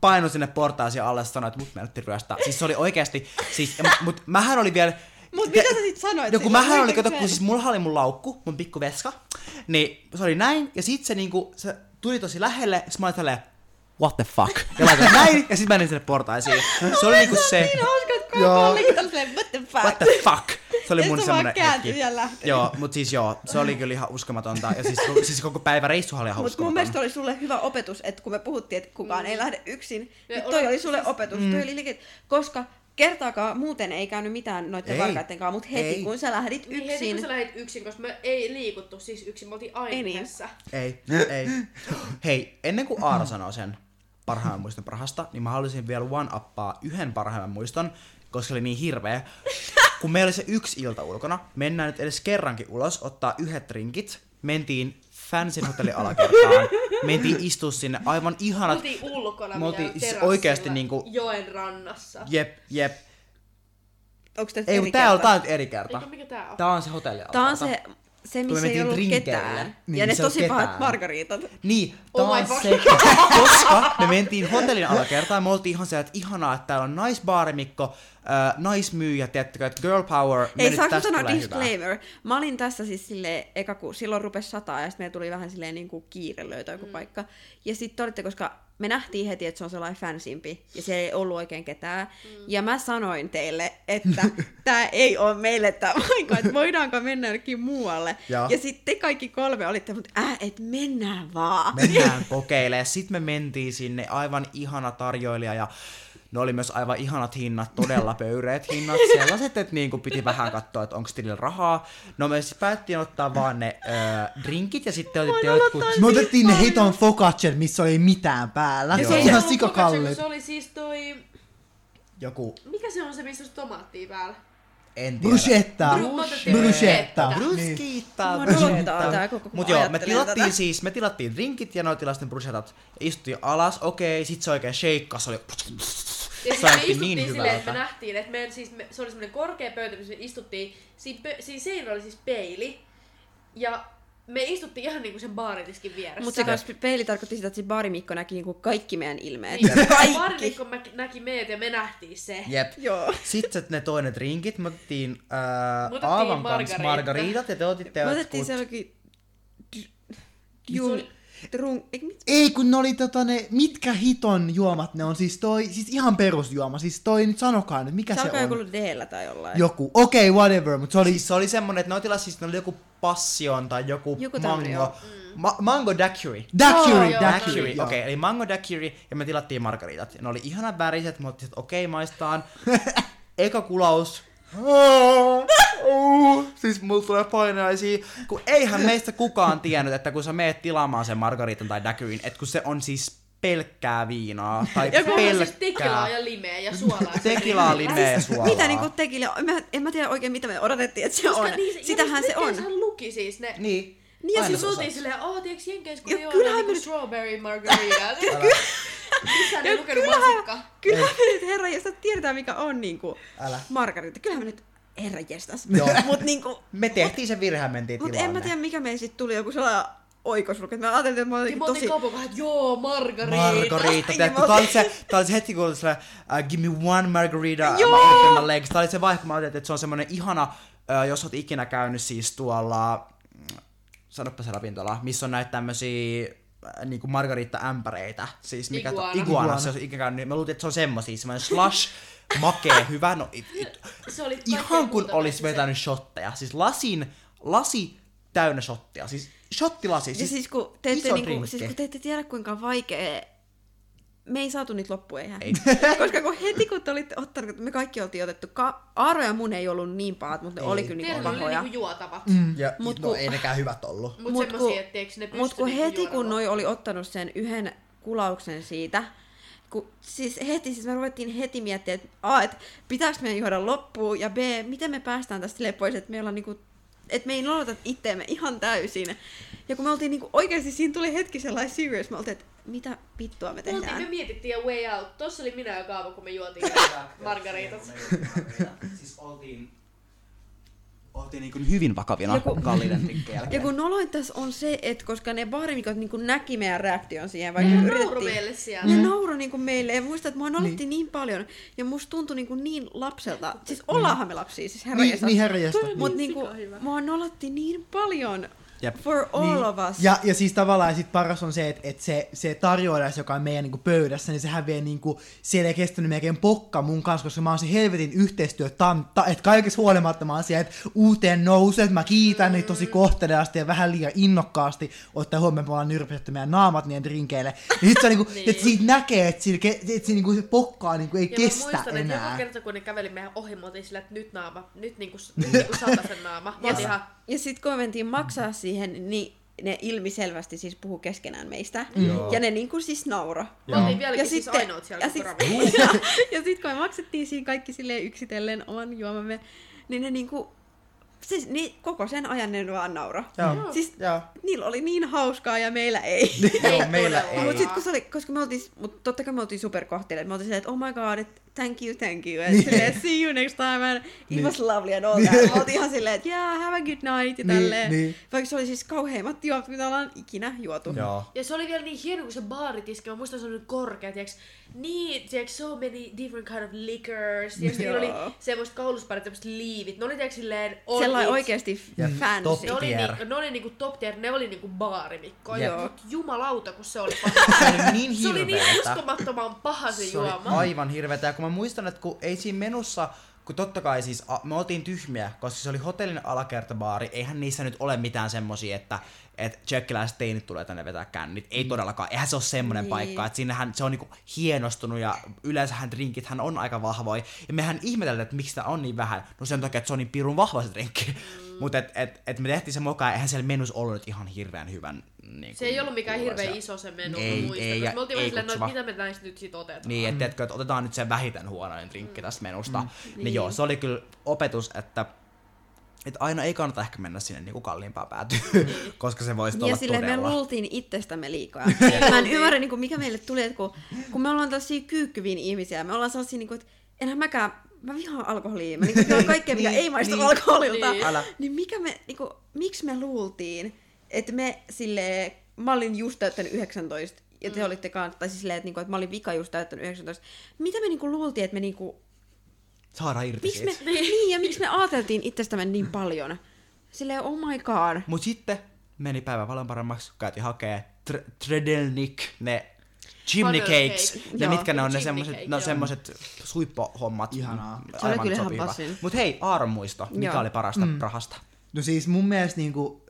[SPEAKER 3] painoin sinne portaaseen alle ja sanoin, että mut menettiin ryöstää. Siis se oli oikeesti, siis, mut mähän oli vielä...
[SPEAKER 4] Mut mitä sä sit sanoit?
[SPEAKER 3] No kun
[SPEAKER 4] sille?
[SPEAKER 3] mähän oli, kato, kun siis mulla oli mun laukku, mun pikku veska, niin se oli näin, ja sit se niinku, se tuli tosi lähelle, ja mä olin tälleen, what the fuck? Ja laitoin näin, ja sit mä menin sinne portaisiin. Se oli niinku se,
[SPEAKER 4] Niin hauska, että
[SPEAKER 3] Joo.
[SPEAKER 4] Oli tälleen, what the fuck?
[SPEAKER 3] what the fuck? Se oli
[SPEAKER 4] Ja
[SPEAKER 3] mun
[SPEAKER 4] se
[SPEAKER 3] semmonen hetki.
[SPEAKER 4] ja lähti.
[SPEAKER 3] Joo, mut siis joo, se oli kyllä ihan uskomatonta. Ja siis, siis koko päivä reissuhan oli ihan
[SPEAKER 4] Mutta mun mielestä oli sulle hyvä opetus, että kun me puhuttiin, että kukaan ei lähde yksin,
[SPEAKER 2] Ja
[SPEAKER 4] niin toi oli sulle
[SPEAKER 2] siis-
[SPEAKER 4] opetus. Toi oli koska kertaakaan muuten ei käynyt mitään noiden varkaiden kanssa, mutta heti
[SPEAKER 3] Ei.
[SPEAKER 4] kun sä lähdit
[SPEAKER 2] Niin heti
[SPEAKER 4] yksin,
[SPEAKER 2] kun sä lähdit yksin, koska me ei liikuttu siis yksin, me oltiin aina
[SPEAKER 4] Ei niin.
[SPEAKER 2] yhdessä.
[SPEAKER 3] Ei, ei. Hei, ennen kuin Aaro sanoo sen parhaimman muiston Prahasta, niin mä haluaisin vielä one-uppaa yhden parhaimman muiston, koska se oli niin hirveä. Kun meillä oli se yksi ilta ulkona, mennään nyt edes kerrankin ulos, ottaa yhdet rinkit, mentiin Fansin hotellin alakertaan, mentiin istua sinne, aivan
[SPEAKER 2] Me
[SPEAKER 3] ihanat,
[SPEAKER 2] oltiin ulkona
[SPEAKER 3] Me oltiin siis oikeasti niinku-
[SPEAKER 2] joen rannassa.
[SPEAKER 3] jep, jep.
[SPEAKER 4] onko tämä
[SPEAKER 3] Ei, mutta tää on, tää on nyt eri kerta.
[SPEAKER 2] Eikö mikä tää on?
[SPEAKER 3] Tää on se hotelli
[SPEAKER 4] Tää on se, se missä ei ollut
[SPEAKER 3] drinkeille.
[SPEAKER 4] ketään.
[SPEAKER 5] Niin,
[SPEAKER 4] ja ne
[SPEAKER 5] on
[SPEAKER 4] tosi pahat
[SPEAKER 5] ketään.
[SPEAKER 4] margaritat.
[SPEAKER 3] Niin,
[SPEAKER 2] Oh
[SPEAKER 3] on
[SPEAKER 2] fuck.
[SPEAKER 3] se, koska me mentiin hotellin alakertaan, me oltiin ihan se, että ihanaa, että täällä on naisbaarimikko, äh, naismyyjä, tiedättekö, että girl power,
[SPEAKER 4] Ei
[SPEAKER 3] tästä
[SPEAKER 4] sanoa
[SPEAKER 3] tulee hyvää.
[SPEAKER 4] disclaimer? Mä olin tässä siis silleen, eka kun silloin rupesi sataa ja sitten meillä tuli vähän silleen niin kuin kiire löytää joku mm. paikka. Ja sitten te olitte, koska me nähtiin heti, että se on sellainen fansimpi ja siellä ei ollut oikein ketään. Mm. Ja mä sanoin teille, että tämä ei ole meille tämä paikka, että voidaanko mennä jonnekin muualle.
[SPEAKER 3] Joo.
[SPEAKER 4] Ja sitten te kaikki kolme olitte, mutta äh, et mennään vaan.
[SPEAKER 3] Mennään kokeilemaan. Sitten me mentiin sinne, aivan ihana tarjoilija ja ne oli myös aivan ihanat hinnat, todella pöyreät hinnat. Sellaiset, että niinku piti vähän katsoa, että onko tilillä rahaa. No me siis päättiin ottaa vaan ne ö, drinkit ja sitten otitte
[SPEAKER 4] Voin
[SPEAKER 3] jotkut...
[SPEAKER 5] Me otettiin ne hiton focacciat, missä oli mitään päällä.
[SPEAKER 2] Ja
[SPEAKER 5] Se
[SPEAKER 2] ei
[SPEAKER 5] ihan
[SPEAKER 2] focaccia,
[SPEAKER 5] sikakallit.
[SPEAKER 2] Se oli siis toi...
[SPEAKER 3] Joku,
[SPEAKER 2] Mikä se on se, missä on tomaattia päällä?
[SPEAKER 3] en tiedä.
[SPEAKER 5] Bruschetta.
[SPEAKER 2] Otettiin
[SPEAKER 5] Bruschetta.
[SPEAKER 2] bruschetta.
[SPEAKER 5] Niin.
[SPEAKER 3] Bruschetta, Mut
[SPEAKER 4] mä
[SPEAKER 3] joo, me tilattiin
[SPEAKER 4] tätä.
[SPEAKER 3] siis, me tilattiin drinkit ja noi tilasten bruschettat. Istuttiin alas, okei, sit se oikein shakekas, oli...
[SPEAKER 2] Ja siis me
[SPEAKER 3] Saitti
[SPEAKER 2] istuttiin
[SPEAKER 3] niin
[SPEAKER 2] silleen, että me nähtiin, että meidän, siis me, se oli semmoinen korkea pöytä, missä me istuttiin. Siinä, pö, siinä seinällä oli siis peili. Ja me istuttiin ihan niinku sen baaritiskin vieressä.
[SPEAKER 4] Mutta se kans peili tarkoitti sitä, että se baarimikko näki niinku kaikki meidän ilmeet.
[SPEAKER 2] niin,
[SPEAKER 4] kaikki.
[SPEAKER 2] Baarimikko näki meidät ja me nähtiin se.
[SPEAKER 3] Jep.
[SPEAKER 4] Joo.
[SPEAKER 3] Sitten ne toinen drinkit, me otettiin äh, Aavan kanssa margariitat ja te otitte
[SPEAKER 4] Me otettiin
[SPEAKER 3] jotkut-
[SPEAKER 4] sellakin... Jul... Trun... Eikö mit?
[SPEAKER 5] Ei, kun ne oli tota ne, mitkä hiton juomat ne on, siis toi, siis ihan perusjuoma, siis toi nyt sanokaa nyt, mikä
[SPEAKER 4] Se
[SPEAKER 5] se, on?
[SPEAKER 4] joku d tai jollain.
[SPEAKER 5] Joku, okei, okay, whatever, mutta se oli,
[SPEAKER 3] Siis se oli semmonen, että ne otilla siis ne oli joku passion tai joku,
[SPEAKER 4] Joku
[SPEAKER 3] mango.
[SPEAKER 4] joo.
[SPEAKER 3] Ma- mango daiquiri.
[SPEAKER 5] daiquiri,
[SPEAKER 2] joo,
[SPEAKER 5] daiquiri,
[SPEAKER 3] okei, okay, eli mango daiquiri ja me tilattiin margaritat. Ne oli ihanan väriset, että okei, okay, maistaan. Eka kulaus. Siis mulla tulee painaisia, kun eihän meistä kukaan tiennyt, että kun sä meet tilaamaan sen margaritan tai daiquirin, että kun se on siis pelkkää viinaa, tai
[SPEAKER 2] Ja kun on siis
[SPEAKER 3] pelkkää
[SPEAKER 2] tekilaa ja limeä ja suolaa.
[SPEAKER 3] tekilaa, limeä ja suolaa.
[SPEAKER 4] Mitä niinku tekille? Mä, en mä tiedä oikein mitä me odotettiin, että se
[SPEAKER 2] Koska
[SPEAKER 4] on.
[SPEAKER 2] niin,
[SPEAKER 4] Sitähän se on.
[SPEAKER 2] Sehän luki siis ne.
[SPEAKER 3] Niin.
[SPEAKER 2] Niin ja siis oltiin silleen, aah, tiiäks Jenkeissä, kun juo
[SPEAKER 4] kyllähän
[SPEAKER 2] niinku strawberry margarita.
[SPEAKER 4] Ja
[SPEAKER 2] lukenut
[SPEAKER 4] kyllähän-
[SPEAKER 2] vasikka?
[SPEAKER 4] Kyllä me nyt herra jästä tiedetään mikä on niinku
[SPEAKER 3] Älä.
[SPEAKER 4] margarita. Kyllähän me nyt herra.
[SPEAKER 3] Joo.
[SPEAKER 4] Mut niinku,
[SPEAKER 3] Me tehtiin sen virheen, mentiin
[SPEAKER 4] mut
[SPEAKER 3] tilaan
[SPEAKER 4] en mä tiedä mikä meidän sit tuli joku sellainen oikosluku. että Me ajattelin, että mä olin
[SPEAKER 2] me
[SPEAKER 4] tosi...
[SPEAKER 2] kanssa, että joo, margarita.
[SPEAKER 3] Margarita,
[SPEAKER 4] mä
[SPEAKER 3] tää oli se, tää oli se heti kun oli se, uh, give me one margarita,
[SPEAKER 4] Joo!
[SPEAKER 3] mä legs. Tää oli se vaihe, kun mä ajattelin, että se on semmonen ihana, uh, jos oot ikinä käynyt siis tuolla, mm, sanoppa se ravintola, missä on näitä tämmösiä äh, niinku margarita-ämpäreitä. Siis mikä
[SPEAKER 2] Iguana.
[SPEAKER 3] To, iguana, se on ikinä käynyt, niin mä luulin, että se on semmosia, semmonen slush, makee, hyvä, no it, it,
[SPEAKER 2] Se oli
[SPEAKER 3] ihan kun olisi vetänyt shotteja. Siis lasin, lasi täynnä shottia. Siis shottilasi.
[SPEAKER 4] Ja
[SPEAKER 3] Siis,
[SPEAKER 4] siis kun te ette, niinku, siis kun te ette tiedä kuinka vaikea me ei saatu niitä loppuun eihän.
[SPEAKER 3] Ei.
[SPEAKER 4] Koska kun heti kun te olitte ottanut, me kaikki oltiin otettu, ka- Aaro ja mun ei ollut niin pahat, mutta ne
[SPEAKER 3] Ei.
[SPEAKER 4] oli kyllä niinku
[SPEAKER 2] Tiedän, ne oli niinku juotavat.
[SPEAKER 3] ja,
[SPEAKER 4] Mut
[SPEAKER 3] no
[SPEAKER 4] kun-
[SPEAKER 3] ei nekään hyvät ollut.
[SPEAKER 2] Mut,
[SPEAKER 4] Mut
[SPEAKER 2] ne pysty
[SPEAKER 4] Mut kun
[SPEAKER 2] niinku
[SPEAKER 4] heti kun noi oli ottanut sen yhden kulauksen siitä, kun siis heti, siis me ruvettiin heti miettimään, että A, et pitääkö meidän juoda loppuun, ja B, miten me päästään tästä pois, että meillä on niinku, että me ei nolota itteemme ihan täysin. Ja kun me oltiin niinku, oikeasti siinä tuli hetki sellainen serious, me oltiin, että mitä vittua me
[SPEAKER 2] Me, oltiin,
[SPEAKER 4] tehdään.
[SPEAKER 2] me mietittiin ja way out. Tossa oli minä ja Kaava, kun me juotiin margaritat.
[SPEAKER 3] siis oltiin, oltiin niin hyvin vakavina
[SPEAKER 4] Joku-
[SPEAKER 3] kalliiden trikkeen
[SPEAKER 4] Ja
[SPEAKER 3] jälkeen.
[SPEAKER 4] kun noloin tässä on se, että koska ne baarimikot niinku näki meidän reaktion siihen, vaikka
[SPEAKER 2] nauru
[SPEAKER 4] yritettiin...
[SPEAKER 2] meille siellä.
[SPEAKER 4] Ne nauroi niinku meille ja muistan, että mua nolotti niin. paljon ja musta tuntui niinku niin lapselta. Siis ollaanhan me lapsia, siis herra
[SPEAKER 5] Niin, niin herra jästä.
[SPEAKER 4] Mut
[SPEAKER 2] Niin
[SPEAKER 4] niinku,
[SPEAKER 2] sikahyvä.
[SPEAKER 4] mua nolotti niin paljon
[SPEAKER 3] Jep.
[SPEAKER 4] for all
[SPEAKER 5] Niin.
[SPEAKER 4] of us.
[SPEAKER 5] Ja, ja siis tavallaan sit paras on se, että et se, se tarjoilija, joka on meidän niinku pöydässä, niin sehän vie niinku, siellä ei kestänyt melkein pokka mun kanssa, koska mä oon se helvetin yhteistyötantta, että kaikessa huolimatta mä oon siellä, että uuteen nousee, että mä kiitän niitä tosi kohteliaasti ja vähän liian innokkaasti, ottaa huomioon, että me ollaan nyrpistetty meidän naamat niiden drinkeille. Niin sit se on niinku,
[SPEAKER 2] Niin.
[SPEAKER 5] että siitä näkee, että, siinä, että se, niinku, se pokkaa niinku ei
[SPEAKER 2] Ja
[SPEAKER 5] kestä
[SPEAKER 2] mä muistan, että
[SPEAKER 5] enää.
[SPEAKER 2] joka kerta kun ne käveli meidän ohi, mä oltiin sillä, että nyt naama, nyt niinku, nyt niinku sen naama. Mä ihan,
[SPEAKER 4] Ja sitten kun me mentiin maksaa siihen, niin ne ilmiselvästi siis puhu keskenään meistä.
[SPEAKER 3] Joo.
[SPEAKER 4] Ja ne niinku siis nauro.
[SPEAKER 2] me oltiin vieläkin siis ainoat siellä
[SPEAKER 4] ja, sit, ja, ja sit kun me maksettiin siinä kaikki silleen yksitellen oman juomamme, niin ne niinku, siis niin koko sen ajan ne vaan nauro.
[SPEAKER 3] Joo.
[SPEAKER 4] Siis
[SPEAKER 3] Joo.
[SPEAKER 4] niillä oli niin hauskaa ja meillä ei.
[SPEAKER 3] Joo, meillä ei.
[SPEAKER 4] Mutta sitten kun se oli, koska me oltiin, mut totta kai me oltiin superkohteliaita, me oltiin silleen, että oh my god, että thank you, thank you,
[SPEAKER 3] Niin.
[SPEAKER 4] että silleen, see you next time, and it was lovely and all that. Me oltiin ihan silleen, että yeah, have a good night ja
[SPEAKER 5] Niin,
[SPEAKER 4] tälleen.
[SPEAKER 5] niin.
[SPEAKER 4] Vaikka se oli siis kauheimmat juomat, mitä ollaan ikinä juotu.
[SPEAKER 3] Joo.
[SPEAKER 2] Ja se oli vielä niin hieno, kun se baaritiski, mä muistan se oli korkea, tiiäks, niin, tiiäks, so many different kind of liquors, ja sitten
[SPEAKER 4] Joo.
[SPEAKER 2] oli semmoista kaulusparit, semmoista liivit, ne oli tiiäks silleen on
[SPEAKER 4] Sellainen
[SPEAKER 2] it.
[SPEAKER 3] Ja
[SPEAKER 4] fancy.
[SPEAKER 3] top
[SPEAKER 2] Ne oli,
[SPEAKER 3] tier.
[SPEAKER 2] niinku, ne oli niinku top tier, ne oli niinku baarimikko.
[SPEAKER 3] Jep.
[SPEAKER 2] Mut jumalauta, kun se oli
[SPEAKER 3] Se
[SPEAKER 2] paha.
[SPEAKER 3] oli niin
[SPEAKER 2] se oli niin
[SPEAKER 3] hirveetä.
[SPEAKER 2] uskomattoman paha se,
[SPEAKER 3] Se oli
[SPEAKER 2] juoma.
[SPEAKER 3] aivan hirveetä. Ja kun mä muistan, että kun ei siinä menussa, kun totta kai siis a, me oltiin tyhmiä, koska se oli hotellin alakertabaari, eihän niissä nyt ole mitään semmosia, että että tsekkiläiset teinit tulee tänne vetää kännit. Ei todellakaan. Eihän se ole semmoinen
[SPEAKER 4] Niin.
[SPEAKER 3] paikka, että sinnehän se on niinku hienostunut ja yleensähän drinkithän on aika vahvoja. Ja mehän ihmetellään, että miksi sitä on niin vähän. No sen takia, että se on niin pirun vahva se drinkki. Mm. Mutta et, et, et me tehtiin se moka, ja eihän siellä menus ollut nyt ihan hirveän hyvän. Niin
[SPEAKER 2] Se ei ollut mikään hirveän iso se menu,
[SPEAKER 3] Ei,
[SPEAKER 2] mä muistan.
[SPEAKER 3] ei,
[SPEAKER 2] koska
[SPEAKER 3] ja
[SPEAKER 2] me oltiin vaan
[SPEAKER 3] ei
[SPEAKER 2] silleen, no, mitä me näistä nyt sit otetaan.
[SPEAKER 3] Niin, että, mm. että otetaan nyt se vähiten huonoin drinkki tästä menusta. Mm. Niin.
[SPEAKER 4] Niin.
[SPEAKER 3] joo, se oli kyllä opetus, että, että aina ei kannata ehkä mennä sinne niinku kalliimpaan päätyyn, koska se voisi
[SPEAKER 4] Ja
[SPEAKER 3] olla
[SPEAKER 4] silleen me
[SPEAKER 3] todella.
[SPEAKER 4] luultiin itsestämme liikaa. mä en ymmärrä, niin kuin, mikä meille tuli, että kun, kun me ollaan tällaisia kyykkyviin ihmisiä, me ollaan sellaisia, niin kuin, että enhän mäkään mä vihaan alkoholia. Mä niinku vihaan kaikkea, mikä
[SPEAKER 5] Niin,
[SPEAKER 4] ei maistu
[SPEAKER 5] niin.
[SPEAKER 4] alkoholilta.
[SPEAKER 2] Niin.
[SPEAKER 3] Älä.
[SPEAKER 4] Niin mikä me, niinku, miksi me luultiin, että me sille mä olin just täyttänyt 19, ja te mm. olitte kanssa, tai siis silleen, että, niinku, että mä olin vika just täyttänyt 19. Mitä me niinku luultiin, että me niinku,
[SPEAKER 3] Saadaan irti
[SPEAKER 4] miksi me,
[SPEAKER 3] siitä.
[SPEAKER 4] niin, ja miksi me ajateltiin itsestämme niin paljon? Silleen, oh my god.
[SPEAKER 3] Mut sitten meni päivä paljon paremmaksi, käytiin hakee tr- Tredelnik, ne chimney cakes,
[SPEAKER 2] cake.
[SPEAKER 3] ja
[SPEAKER 4] Joo.
[SPEAKER 3] mitkä ne on ne semmoset,
[SPEAKER 2] cake,
[SPEAKER 3] no, semmoset suippohommat.
[SPEAKER 5] Ihanaa.
[SPEAKER 4] Se oli kyllä ihan
[SPEAKER 3] sopiva.
[SPEAKER 4] passin.
[SPEAKER 3] Mut hei, Aaron muisto, mikä
[SPEAKER 4] Joo.
[SPEAKER 3] oli parasta mm. rahasta?
[SPEAKER 5] No siis mun mielestä niinku...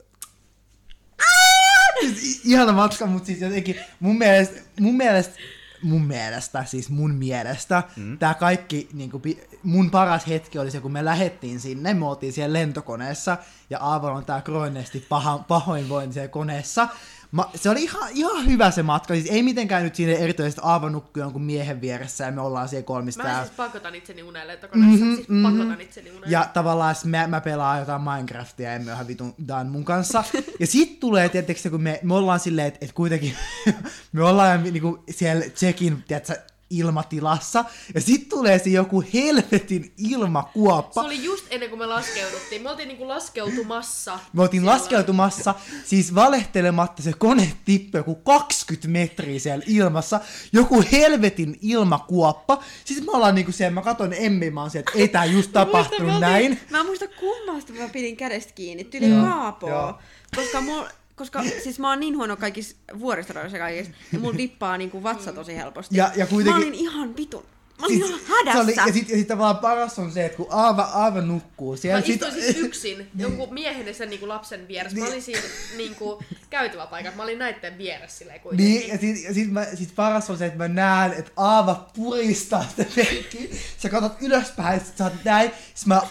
[SPEAKER 5] Siis ihana matka, mutta siis jotenkin mun mielestä, mun mielestä, mun mielestä, siis mun mielestä, mm. tää kaikki, niinku, pi- mun paras hetki oli se, kun me lähettiin sinne, me oltiin siellä lentokoneessa, ja Aavon on tää kroonisesti pahoinvointi siellä koneessa. Ma, se oli ihan, ihan hyvä se matka, siis ei mitenkään nyt siinä erityisesti Aavo nukkui jonkun miehen vieressä, ja me ollaan siellä kolmista.
[SPEAKER 2] Mä siis pakotan itseni unelle lentokoneessa. Mm-hmm, siis pakotan itseni unelle.
[SPEAKER 5] ja tavallaan sit mä, mä pelaan jotain Minecraftia ja emme ihan vitun Dan mun kanssa. Ja sit tulee, tietysti kun me, me ollaan silleen, että et kuitenkin me ollaan niinku siellä check-in, tiedätkö, ilmatilassa. Ja sit tulee se joku helvetin
[SPEAKER 2] Se
[SPEAKER 5] ilmakuoppa.
[SPEAKER 2] oli just ennen kuin me laskeuduttiin. Me oltiin niinku laskeutumassa.
[SPEAKER 5] Me oltiin
[SPEAKER 2] silloin.
[SPEAKER 5] laskeutumassa, siis valehtelematta se kone tippui joku 20 metriä siellä ilmassa, joku helvetin ilmakuoppa. Siis me ollaan niinku siellä, mä katson Emmi, mä oon siellä, että ei tää just
[SPEAKER 4] Muistan,
[SPEAKER 5] tapahtunut
[SPEAKER 4] oltiin-
[SPEAKER 5] näin.
[SPEAKER 4] Mä en muista kummasta mä pidin kädestä kiinni, tyli
[SPEAKER 5] joo.
[SPEAKER 4] Koska mulla, koska siis mä oon niin huono kaikissa vuoristorajoissa kaikissa, ja mulla dippaa niinku vatsa tosi helposti.
[SPEAKER 5] Ja- ja kuitenkin-
[SPEAKER 4] Mä olin ihan vitun, mä olin ihan hädässä.
[SPEAKER 5] se oli, ja sitten sit tavallaan paras on se, että kun Aava, Aava nukkuu
[SPEAKER 2] Mä
[SPEAKER 5] siellä,
[SPEAKER 2] istuin siis yksin jonkun miehen ja sen niinku lapsen vieressä. Mä
[SPEAKER 5] Niin.
[SPEAKER 2] olin siinä niinku käytäväpaikalla. Mä olin näitten vieressä silleen kuitenkin.
[SPEAKER 5] Niin, ja sit, ja sit, mä, sit paras on se, että mä näen, että Aava puristaa sitä penkkiä. Sä katsot ylöspäin, sit sä oot näin. Sit mä,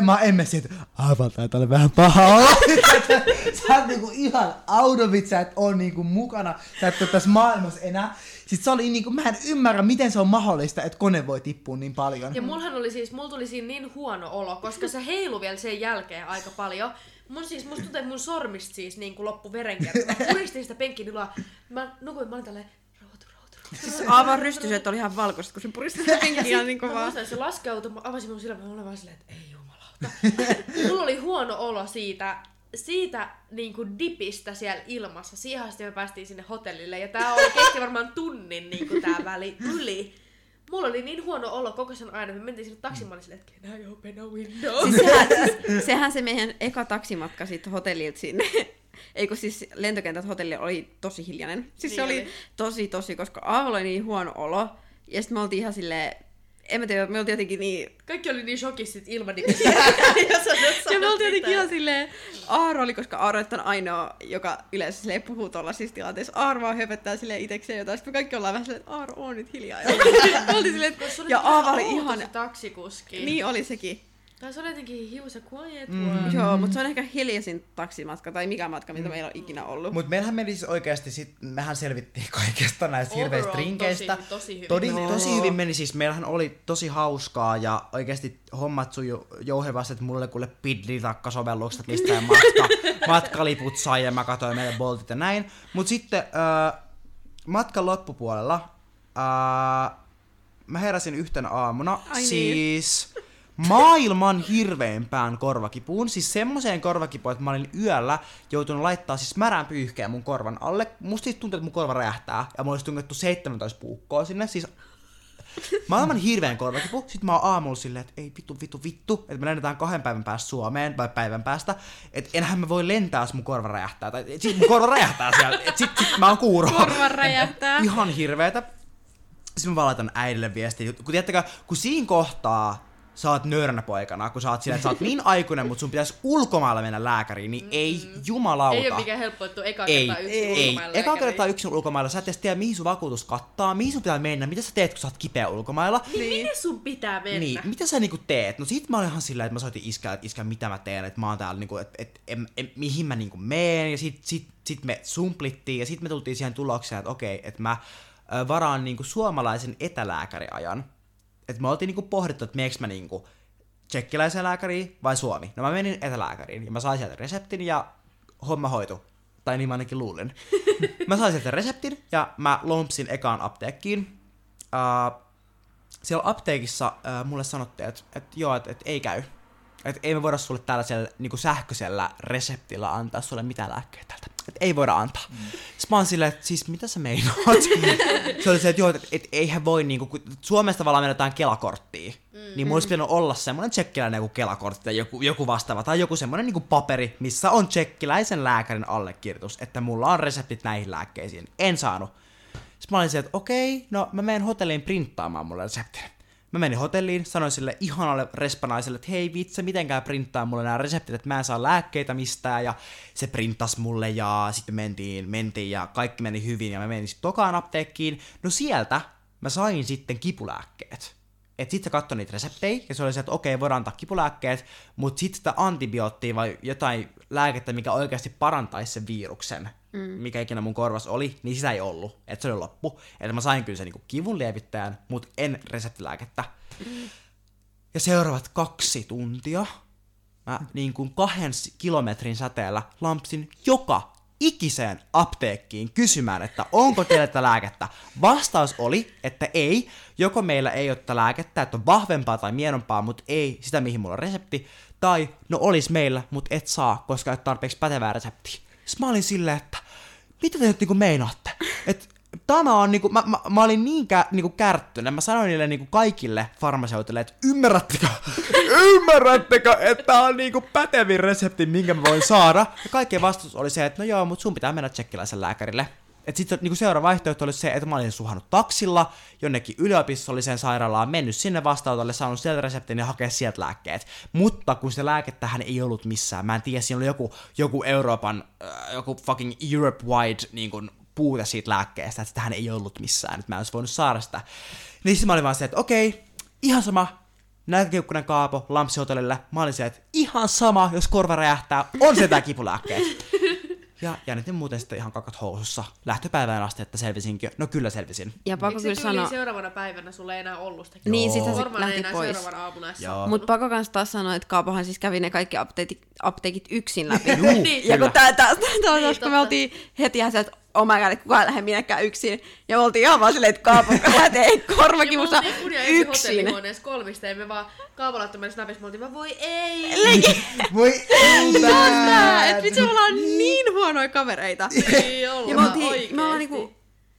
[SPEAKER 5] mä emme siitä, että Aava taitaa olla vähän paha olla. sä, oot niinku ihan autovit, sä et oo niinku mukana. Sä et oo tässä maailmassa enää. Sit se oli niinku, mä en ymmärrä, miten se on mahdollista, että kone voi tippua niin paljon.
[SPEAKER 2] Ja mulhan oli siis, mulla tuli siinä niin huono olo, koska se heilu vielä sen jälkeen aika paljon. Mun siis, musta tuntuu, että mun sormista siis niin kuin loppu verenkierto. Mä puristin sitä penkkiä yllä. Mä nukuin, mä olin tälleen, rauhoitu, rauhoitu, rauhoitu.
[SPEAKER 4] Siis Aavan rystyset oli ihan valkoiset, kun se puristi sitä penkkiä ihan niin
[SPEAKER 2] Mä
[SPEAKER 4] kovaa.
[SPEAKER 2] muistan, että se laskeutui, mä avasin mun silmät, mä olin vaan silleen, että ei jumalauta. Mulla oli huono olo siitä, siitä niin kuin dipistä siellä ilmassa. Siihen asti me päästiin sinne hotellille ja tää oli kesti varmaan tunnin niin kuin tää väli yli. Mulla oli niin huono olo koko sen ajan, me mentiin sinne olin silleen, että can I open a window?
[SPEAKER 4] Siis sehän, siis, sehän se meidän eka taksimatka sitten hotellilta sinne. Ei kun siis lentokentät hotelli oli tosi hiljainen. Siis
[SPEAKER 2] Niin
[SPEAKER 4] se oli,
[SPEAKER 2] oli.
[SPEAKER 4] tosi tosi, koska Aavolla oli niin huono olo. Ja sitten me oltiin ihan silleen, en mä tiedä, me oltiin jotenkin niin...
[SPEAKER 2] Kaikki oli niin shokissa sit ilmadipistä.
[SPEAKER 4] Ja me oltiin jotenkin ihan silleen, Aaro oli, koska Aaro on ainoa, joka yleensä silleen puhuu tuollaisissa tilanteissa. Aaro vaan höpöttää silleen itekseen jotain, sitten me kaikki ollaan vähän silleen, että Aaro on nyt hiljaa. Ja me oltiin silleen, että... Ja Aava oli ihan...
[SPEAKER 2] Se taksikuski.
[SPEAKER 4] Niin oli sekin.
[SPEAKER 2] Tai se oli jotenkin he was a quiet
[SPEAKER 3] Mm.
[SPEAKER 2] one.
[SPEAKER 4] Joo, mutta se on ehkä hiljaisin taksimatka tai mikä matka, mitä meillä on ikinä ollut.
[SPEAKER 3] Mut meillähän meni siis oikeasti sit, mehän selvittiin kaikesta näistä
[SPEAKER 2] Overall
[SPEAKER 3] hirveistä rinkeistä.
[SPEAKER 2] tosi- tosi hyvin
[SPEAKER 3] Todi,
[SPEAKER 2] meni.
[SPEAKER 3] tosi hyvin meni siis, meillähän oli tosi hauskaa ja oikeasti hommat suju jouhevasti, että mulle kuule pidli sovellukset mistä matka, matkaliput sai ja mä katsoin meidän boltit ja näin. Mut sitten äh, matkan loppupuolella äh, mä heräsin yhtenä aamuna,
[SPEAKER 4] Ai niin.
[SPEAKER 3] Siis maailman hirveimpään korvakipuun, siis semmoiseen korvakipuun, että mä olin yöllä joutunut laittaa siis märän pyyhkeä mun korvan alle. Musta siis tuntuu, että mun korva räjähtää, ja mulla olisi tungettu 17 puukkoa sinne, siis maailman hirveän korvakipu. Sitten mä oon aamulla silleen, että ei vittu, vittu, vittu, että me lennetään kahden päivän päästä Suomeen, vai päivän päästä, että enhän mä voi lentää, jos mun korva räjähtää, tai sit mun korva räjähtää siellä, että sit, sit mä oon kuuro.
[SPEAKER 4] Korva räjähtää.
[SPEAKER 3] Ihan hirveetä. Sitten mä vaan laitan äidille viestiä. Kun tiedättekö, kun siinä kohtaa sä oot nöyränä poikana, kun sä oot silleen, että sä oot niin aikuinen, mutta sun pitäisi ulkomailla mennä lääkäriin, niin ei jumalauta.
[SPEAKER 2] Ei ole mikään helppo, että eka
[SPEAKER 3] Ei,
[SPEAKER 2] kertaa yksin
[SPEAKER 3] ei.
[SPEAKER 2] ulkomailla
[SPEAKER 3] Eka
[SPEAKER 2] lääkäriin.
[SPEAKER 3] kertaa yksin ulkomailla, sä et edes tiedä, mihin sun vakuutus kattaa, mihin sun pitää mennä, mitä sä teet, kun sä oot kipeä ulkomailla.
[SPEAKER 2] Niin. Minne sun pitää mennä?
[SPEAKER 3] Niin, mitä sä niinku teet? No sit mä olin ihan sillä, että mä soitin iskää, että iskä, mitä mä teen, että mä oon täällä niinku, että et, em, em, mihin mä niinku meen, ja sit, sit, sit me sumplittiin, ja sit me tultiin siihen tulokseen, että okei, että mä varaan niinku suomalaisen etälääkäriajan. Että me oltiin niinku pohdittu, että meneekö mä niinku tsekkiläiseen lääkäriin vai Suomi. No mä menin etälääkäriin, ja mä sain sieltä reseptin, ja homma hoitu. Tai niin mä ainakin luulin. mä sain sieltä reseptin, ja mä lompsin ekaan apteekkiin. Uh, siellä apteekissa äh, mulle sanottiin, että et, joo, että et ei käy. Että ei me voida sulle tällaisella niin sähköisellä reseptillä antaa sulle mitään lääkkeitä täältä. Että ei voida antaa. Mm. Sitten mä oon silleen, että siis mitä sä meinaat? se oli se, että joo, että et, eihän voi niinku, kun Suomesta tavallaan mennään kelakorttiin. Mm. Niin mulla olisi pitänyt olla semmoinen tsekkiläinen joku kelakortti tai joku, joku vastaava, tai joku semmoinen niinku paperi, missä on tsekkiläisen lääkärin allekirjoitus, että mulla on reseptit näihin lääkkeisiin. En saanut. Sitten mä olin se, että okei, no mä menen hotelliin printtaamaan mulle reseptin. Mä menin hotelliin, sanoin sille ihanalle respanaiselle, että hei vitsi, mitenkään printtaa mulle nämä reseptit, että mä en saa lääkkeitä mistään, ja se printtas mulle, ja sitten mentiin, mentiin, ja kaikki meni hyvin, ja mä menin sitten tokaan apteekkiin. No sieltä mä sain sitten kipulääkkeet. Et sit se katsoi niitä reseptejä, ja se oli se, että okei, voidaan antaa kipulääkkeet, mutta sitten sitä antibioottia vai jotain lääkettä, mikä oikeasti parantaisi sen viruksen, mm. mikä ikinä mun korvas oli, niin sitä ei ollut. Että se oli loppu. Että mä sain kyllä sen niinku kivun lievittäjän, mutta en reseptilääkettä. Mm. Ja seuraavat kaksi tuntia mä niin kuin kahden kilometrin säteellä lampsin joka ikiseen apteekkiin kysymään, että onko teillä tätä lääkettä. Vastaus oli, että ei. Joko meillä ei ole tätä lääkettä, että on vahvempaa tai mienompaa, mutta ei sitä, mihin mulla on resepti. Tai no olis meillä, mutta et saa, koska et tarpeeksi pätevää reseptiä. Sitten mä olin silleen, että mitä te nyt niinku meinaatte? Et tämä on niinku, mä, mä, mä olin niin kä, niinku kärttynyt, mä sanoin niille niinku kaikille farmaseuteille, että ymmärrättekö, ymmärrättekö, että tää on niinku pätevin resepti, minkä mä voin saada. Ja kaikkien vastaus oli se, että no joo, mutta sun pitää mennä tsekkiläisen lääkärille. Et sitten niinku seuraava vaihtoehto oli se, että mä olin suhannut taksilla jonnekin yliopistolliseen sairaalaan, mennyt sinne vastaanotolle, saanut sieltä reseptin ja hakea sieltä lääkkeet. Mutta kun se lääkettähän ei ollut missään, mä en tiedä, siinä oli joku, joku Euroopan, äh, joku fucking Europe-wide niin kuin, puute siitä lääkkeestä, että sitähän ei ollut missään, että mä en olisi voinut saada sitä. Niin sitten mä olin vaan se, että okei, ihan sama, nälkäkiukkunen kaapo Lampsi-hotellille. Mä olin se, että ihan sama, jos korva räjähtää, on se tää kipulääkkeet. Ja jännitin muuten sitten ihan kakat housussa lähtöpäivään asti, että selvisinkin. No kyllä selvisin.
[SPEAKER 4] Ja pakko
[SPEAKER 2] Eikö se
[SPEAKER 4] kyllä sanoa,
[SPEAKER 2] seuraavana päivänä sulla ei enää ollut sitä
[SPEAKER 4] Niin,
[SPEAKER 3] Joo.
[SPEAKER 4] sitten se
[SPEAKER 2] Korvana ei
[SPEAKER 4] lähti
[SPEAKER 2] enää
[SPEAKER 4] pois.
[SPEAKER 2] seuraavana aamuna.
[SPEAKER 4] Mutta pakko kans taas sanoa, että Kaapohan siis kävi ne kaikki apteekit, apteekit yksin läpi.
[SPEAKER 2] Niin,
[SPEAKER 4] ja kun tää taas, tää taas
[SPEAKER 2] Niin,
[SPEAKER 4] kun
[SPEAKER 2] totta.
[SPEAKER 4] me oltiin heti ihan se, että oh my god, että kukaan ei lähde minäkään yksin. Ja me oltiin ihan vaan silleen, että Kaapo lähtee
[SPEAKER 2] Ja me
[SPEAKER 4] korvakivussa
[SPEAKER 2] oltiin yksin.
[SPEAKER 4] yksin.
[SPEAKER 2] hotellihuoneessa kolmista ja me vaan kaavalaittu meidän snapissa, me oltiin vaan voi ei.
[SPEAKER 5] Voi ei
[SPEAKER 4] Tää, että vitsi, me ollaan niin huonoja kavereita.
[SPEAKER 2] Ei
[SPEAKER 4] Ja
[SPEAKER 2] olla
[SPEAKER 4] me, oltiin,
[SPEAKER 2] oikeesti.
[SPEAKER 4] me ollaan niinku,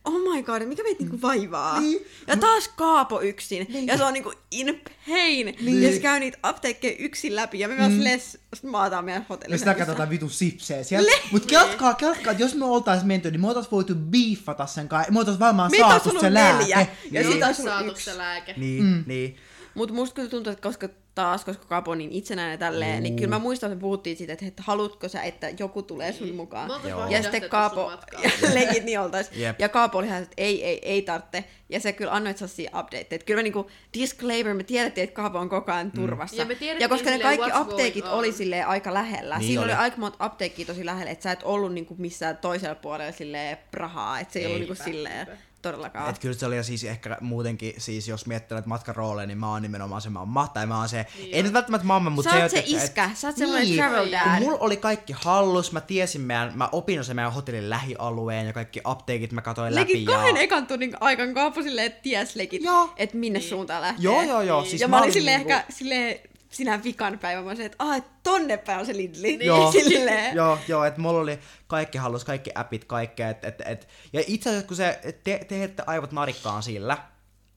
[SPEAKER 4] oh my god, mikä meitä niinku vaivaa.
[SPEAKER 5] Niin.
[SPEAKER 4] Ja taas Kaapo yksin. Ja se on niinku in pain.
[SPEAKER 5] Niin.
[SPEAKER 4] Ja se käy niitä apteekkeja yksin läpi. Ja me vaan silleen s- maataan meidän
[SPEAKER 5] Me
[SPEAKER 4] hotellissa.
[SPEAKER 5] sitä katsotaan vitu sipsejä siellä. Mut keltkaa, keltkaa, että jos me oltais menty, niin me oltais voitu biiffata sen kai. Me oltais varmaan
[SPEAKER 4] olisi
[SPEAKER 5] saatu
[SPEAKER 4] ollut
[SPEAKER 5] se
[SPEAKER 4] neljä.
[SPEAKER 5] lääke.
[SPEAKER 4] Ja
[SPEAKER 2] Niin.
[SPEAKER 4] sit olisi
[SPEAKER 2] saatu
[SPEAKER 4] yksi.
[SPEAKER 2] se lääke.
[SPEAKER 3] Niin, mm. niin.
[SPEAKER 4] Mut musta kyllä tuntuu, että koska taas, koska Kaapo on niin itsenäinen tälleen, niin kyllä mä muistan, että me puhuttiin siitä, että, että haluatko sä, että joku tulee sun mukaan.
[SPEAKER 3] Joo.
[SPEAKER 2] vaan
[SPEAKER 4] Ja sitten Kaapo, ja legit niin oltais.
[SPEAKER 3] Jep.
[SPEAKER 4] Ja Kaapo oli ihan, että ei, ei, ei tarvitse. Ja se kyllä annoi sellaisia updateja. Kyllä me niinku, disclaimer, me tiedettiin, että Kaapo on koko ajan turvassa.
[SPEAKER 2] Ja me
[SPEAKER 4] ja koska ne kaikki apteekit oli silleen aika lähellä.
[SPEAKER 3] Niin
[SPEAKER 4] Siinä oli.
[SPEAKER 3] oli.
[SPEAKER 4] aika monta apteekkia tosi lähellä, että sä et ollut niinku missään toisella puolella silleen prahaa. Että se ei,
[SPEAKER 3] Ei.
[SPEAKER 4] ollut niinku silleen todellakaan.
[SPEAKER 3] Et kyllä se oli siis ehkä muutenkin, siis jos miettii näitä matkarooleja, niin mä oon nimenomaan se mamma, tai mä oon se, ei nyt välttämättä mamma, mutta
[SPEAKER 4] Sä
[SPEAKER 3] se,
[SPEAKER 4] oot se
[SPEAKER 3] että-
[SPEAKER 4] iskä, sä oot semmoinen
[SPEAKER 3] niin,
[SPEAKER 4] travel
[SPEAKER 3] kun
[SPEAKER 4] dad.
[SPEAKER 3] mulla oli kaikki hallus, mä tiesin meidän, mä opin se meidän hotellin lähialueen ja kaikki apteekit mä katsoin läpi. Ja...
[SPEAKER 4] kahden ekan tunnin aikaan Kaapo silleen, että ties legit, että minne suuntaan lähtee.
[SPEAKER 3] Joo, joo, joo. Siis
[SPEAKER 4] ja mä olin
[SPEAKER 3] olin
[SPEAKER 4] silleen
[SPEAKER 3] niinku-
[SPEAKER 4] ehkä silleen, sinä vikan päivä, mä silleen, että ah, et tonne päin on se Lidli.
[SPEAKER 3] Joo,
[SPEAKER 4] silleen.
[SPEAKER 3] joo, joo, että mulla oli kaikki hallus, kaikki appit, kaikkea. Et, et, et. Ja itse asiassa kun se, te, te aivot narikkaan sillä,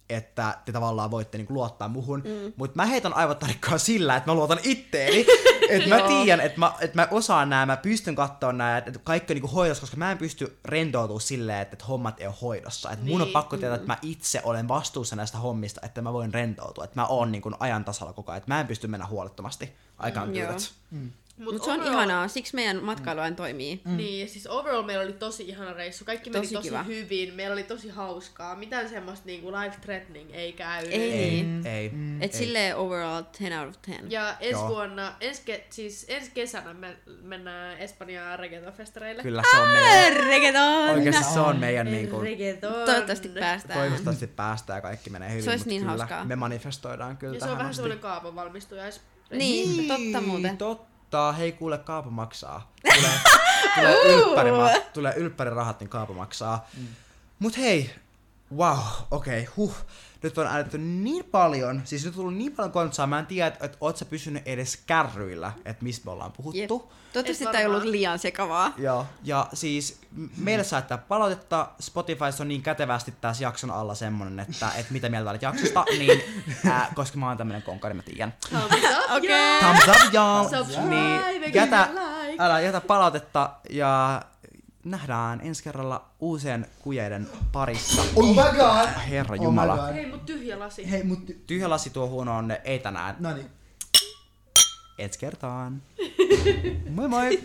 [SPEAKER 3] että te tavallaan voitte niinku luottaa muhun, mm. mutta mä heitän aivot narikkaan sillä, että mä luotan itteeni. että mä tiedän, että mä, et mä osaan nämä, mä pystyn katsoa nämä, että kaikki on niinku hoidossa, koska mä en pysty rentoutumaan silleen, että, että hommat ei ole hoidossa. Että mun on
[SPEAKER 2] Niin.
[SPEAKER 3] pakko tietää, että mä itse olen vastuussa näistä hommista, että mä voin rentoutua, että mä oon niinku ajan tasalla koko ajan, että mä en pysty mennä huolettomasti. Aikaan
[SPEAKER 4] Mm,
[SPEAKER 3] mm,
[SPEAKER 2] Mut
[SPEAKER 4] Mutta se on
[SPEAKER 2] overall-
[SPEAKER 4] ihanaa, siksi meidän matkailu aina toimii.
[SPEAKER 2] Mm. Niin, ja siis overall meillä oli tosi ihana reissu. Kaikki meni
[SPEAKER 4] Tosi
[SPEAKER 2] tosi,
[SPEAKER 4] kiva.
[SPEAKER 2] hyvin. Meillä oli tosi hauskaa. Mitään semmoista niinku life threatening ei käynyt.
[SPEAKER 4] Ei
[SPEAKER 3] Ei,
[SPEAKER 4] niin.
[SPEAKER 3] ei.
[SPEAKER 4] Et
[SPEAKER 3] ei.
[SPEAKER 4] silleen overall 10 out of 10.
[SPEAKER 2] Ja ensi
[SPEAKER 3] Joo.
[SPEAKER 2] vuonna, ensi, ke, siis ensi kesänä me mennään Espanjaan reggaeton-festareille.
[SPEAKER 3] Kyllä se on meidän,
[SPEAKER 4] Reggaeton!
[SPEAKER 3] oikeasti se on meidän niinku,
[SPEAKER 2] Reggaeton.
[SPEAKER 4] Toivottavasti päästään.
[SPEAKER 3] toivottavasti päästään ja kaikki menee hyvin,
[SPEAKER 4] Se olisi
[SPEAKER 3] mutta
[SPEAKER 4] niin
[SPEAKER 3] kyllä
[SPEAKER 4] hauskaa.
[SPEAKER 3] me manifestoidaan kyllä
[SPEAKER 2] Ja se on vähän semmoinen kaapan valmistujais.
[SPEAKER 4] Niin, totta muuten.
[SPEAKER 3] Totta. Hei kuule, kaapa maksaa. Tulee, tulee, ylppäri, tulee ylppärirahat, niin kaapa maksaa. Mm. Mut hei, Wow, okei, okay, huh. Nyt on äänestetty niin paljon, siis nyt on tullut niin paljon kontsaa, mä en tiedä, että et, oot sä pysynyt edes kärryillä, että mistä me ollaan puhuttu.
[SPEAKER 4] Jep. Toivottavasti
[SPEAKER 2] Et
[SPEAKER 4] tämä ei ollut liian sekavaa.
[SPEAKER 3] Joo, ja siis meille saattaa palautetta, Spotifyssa on niin kätevästi tässä jakson alla semmonen, että, että mitä mieltä olet jaksosta, niin ää, koska mä oon tämmönen konkari, mä tiedän.
[SPEAKER 2] Thumbs up,
[SPEAKER 4] Okei.
[SPEAKER 2] yeah.
[SPEAKER 3] Thumbs up, y'all!
[SPEAKER 2] Subscribe
[SPEAKER 3] Niin, jätä, älä jätä palautetta ja nähdään ensi kerralla uusien kujeiden parissa.
[SPEAKER 5] Oh my god!
[SPEAKER 3] Herra
[SPEAKER 5] Oh my
[SPEAKER 3] Jumala.
[SPEAKER 5] god.
[SPEAKER 2] Hei, mut tyhjä lasi.
[SPEAKER 5] Hei, mut...
[SPEAKER 3] Tyhjä lasi tuo huono on ei tänään.
[SPEAKER 5] No niin.
[SPEAKER 3] Ensi kertaan. moi moi!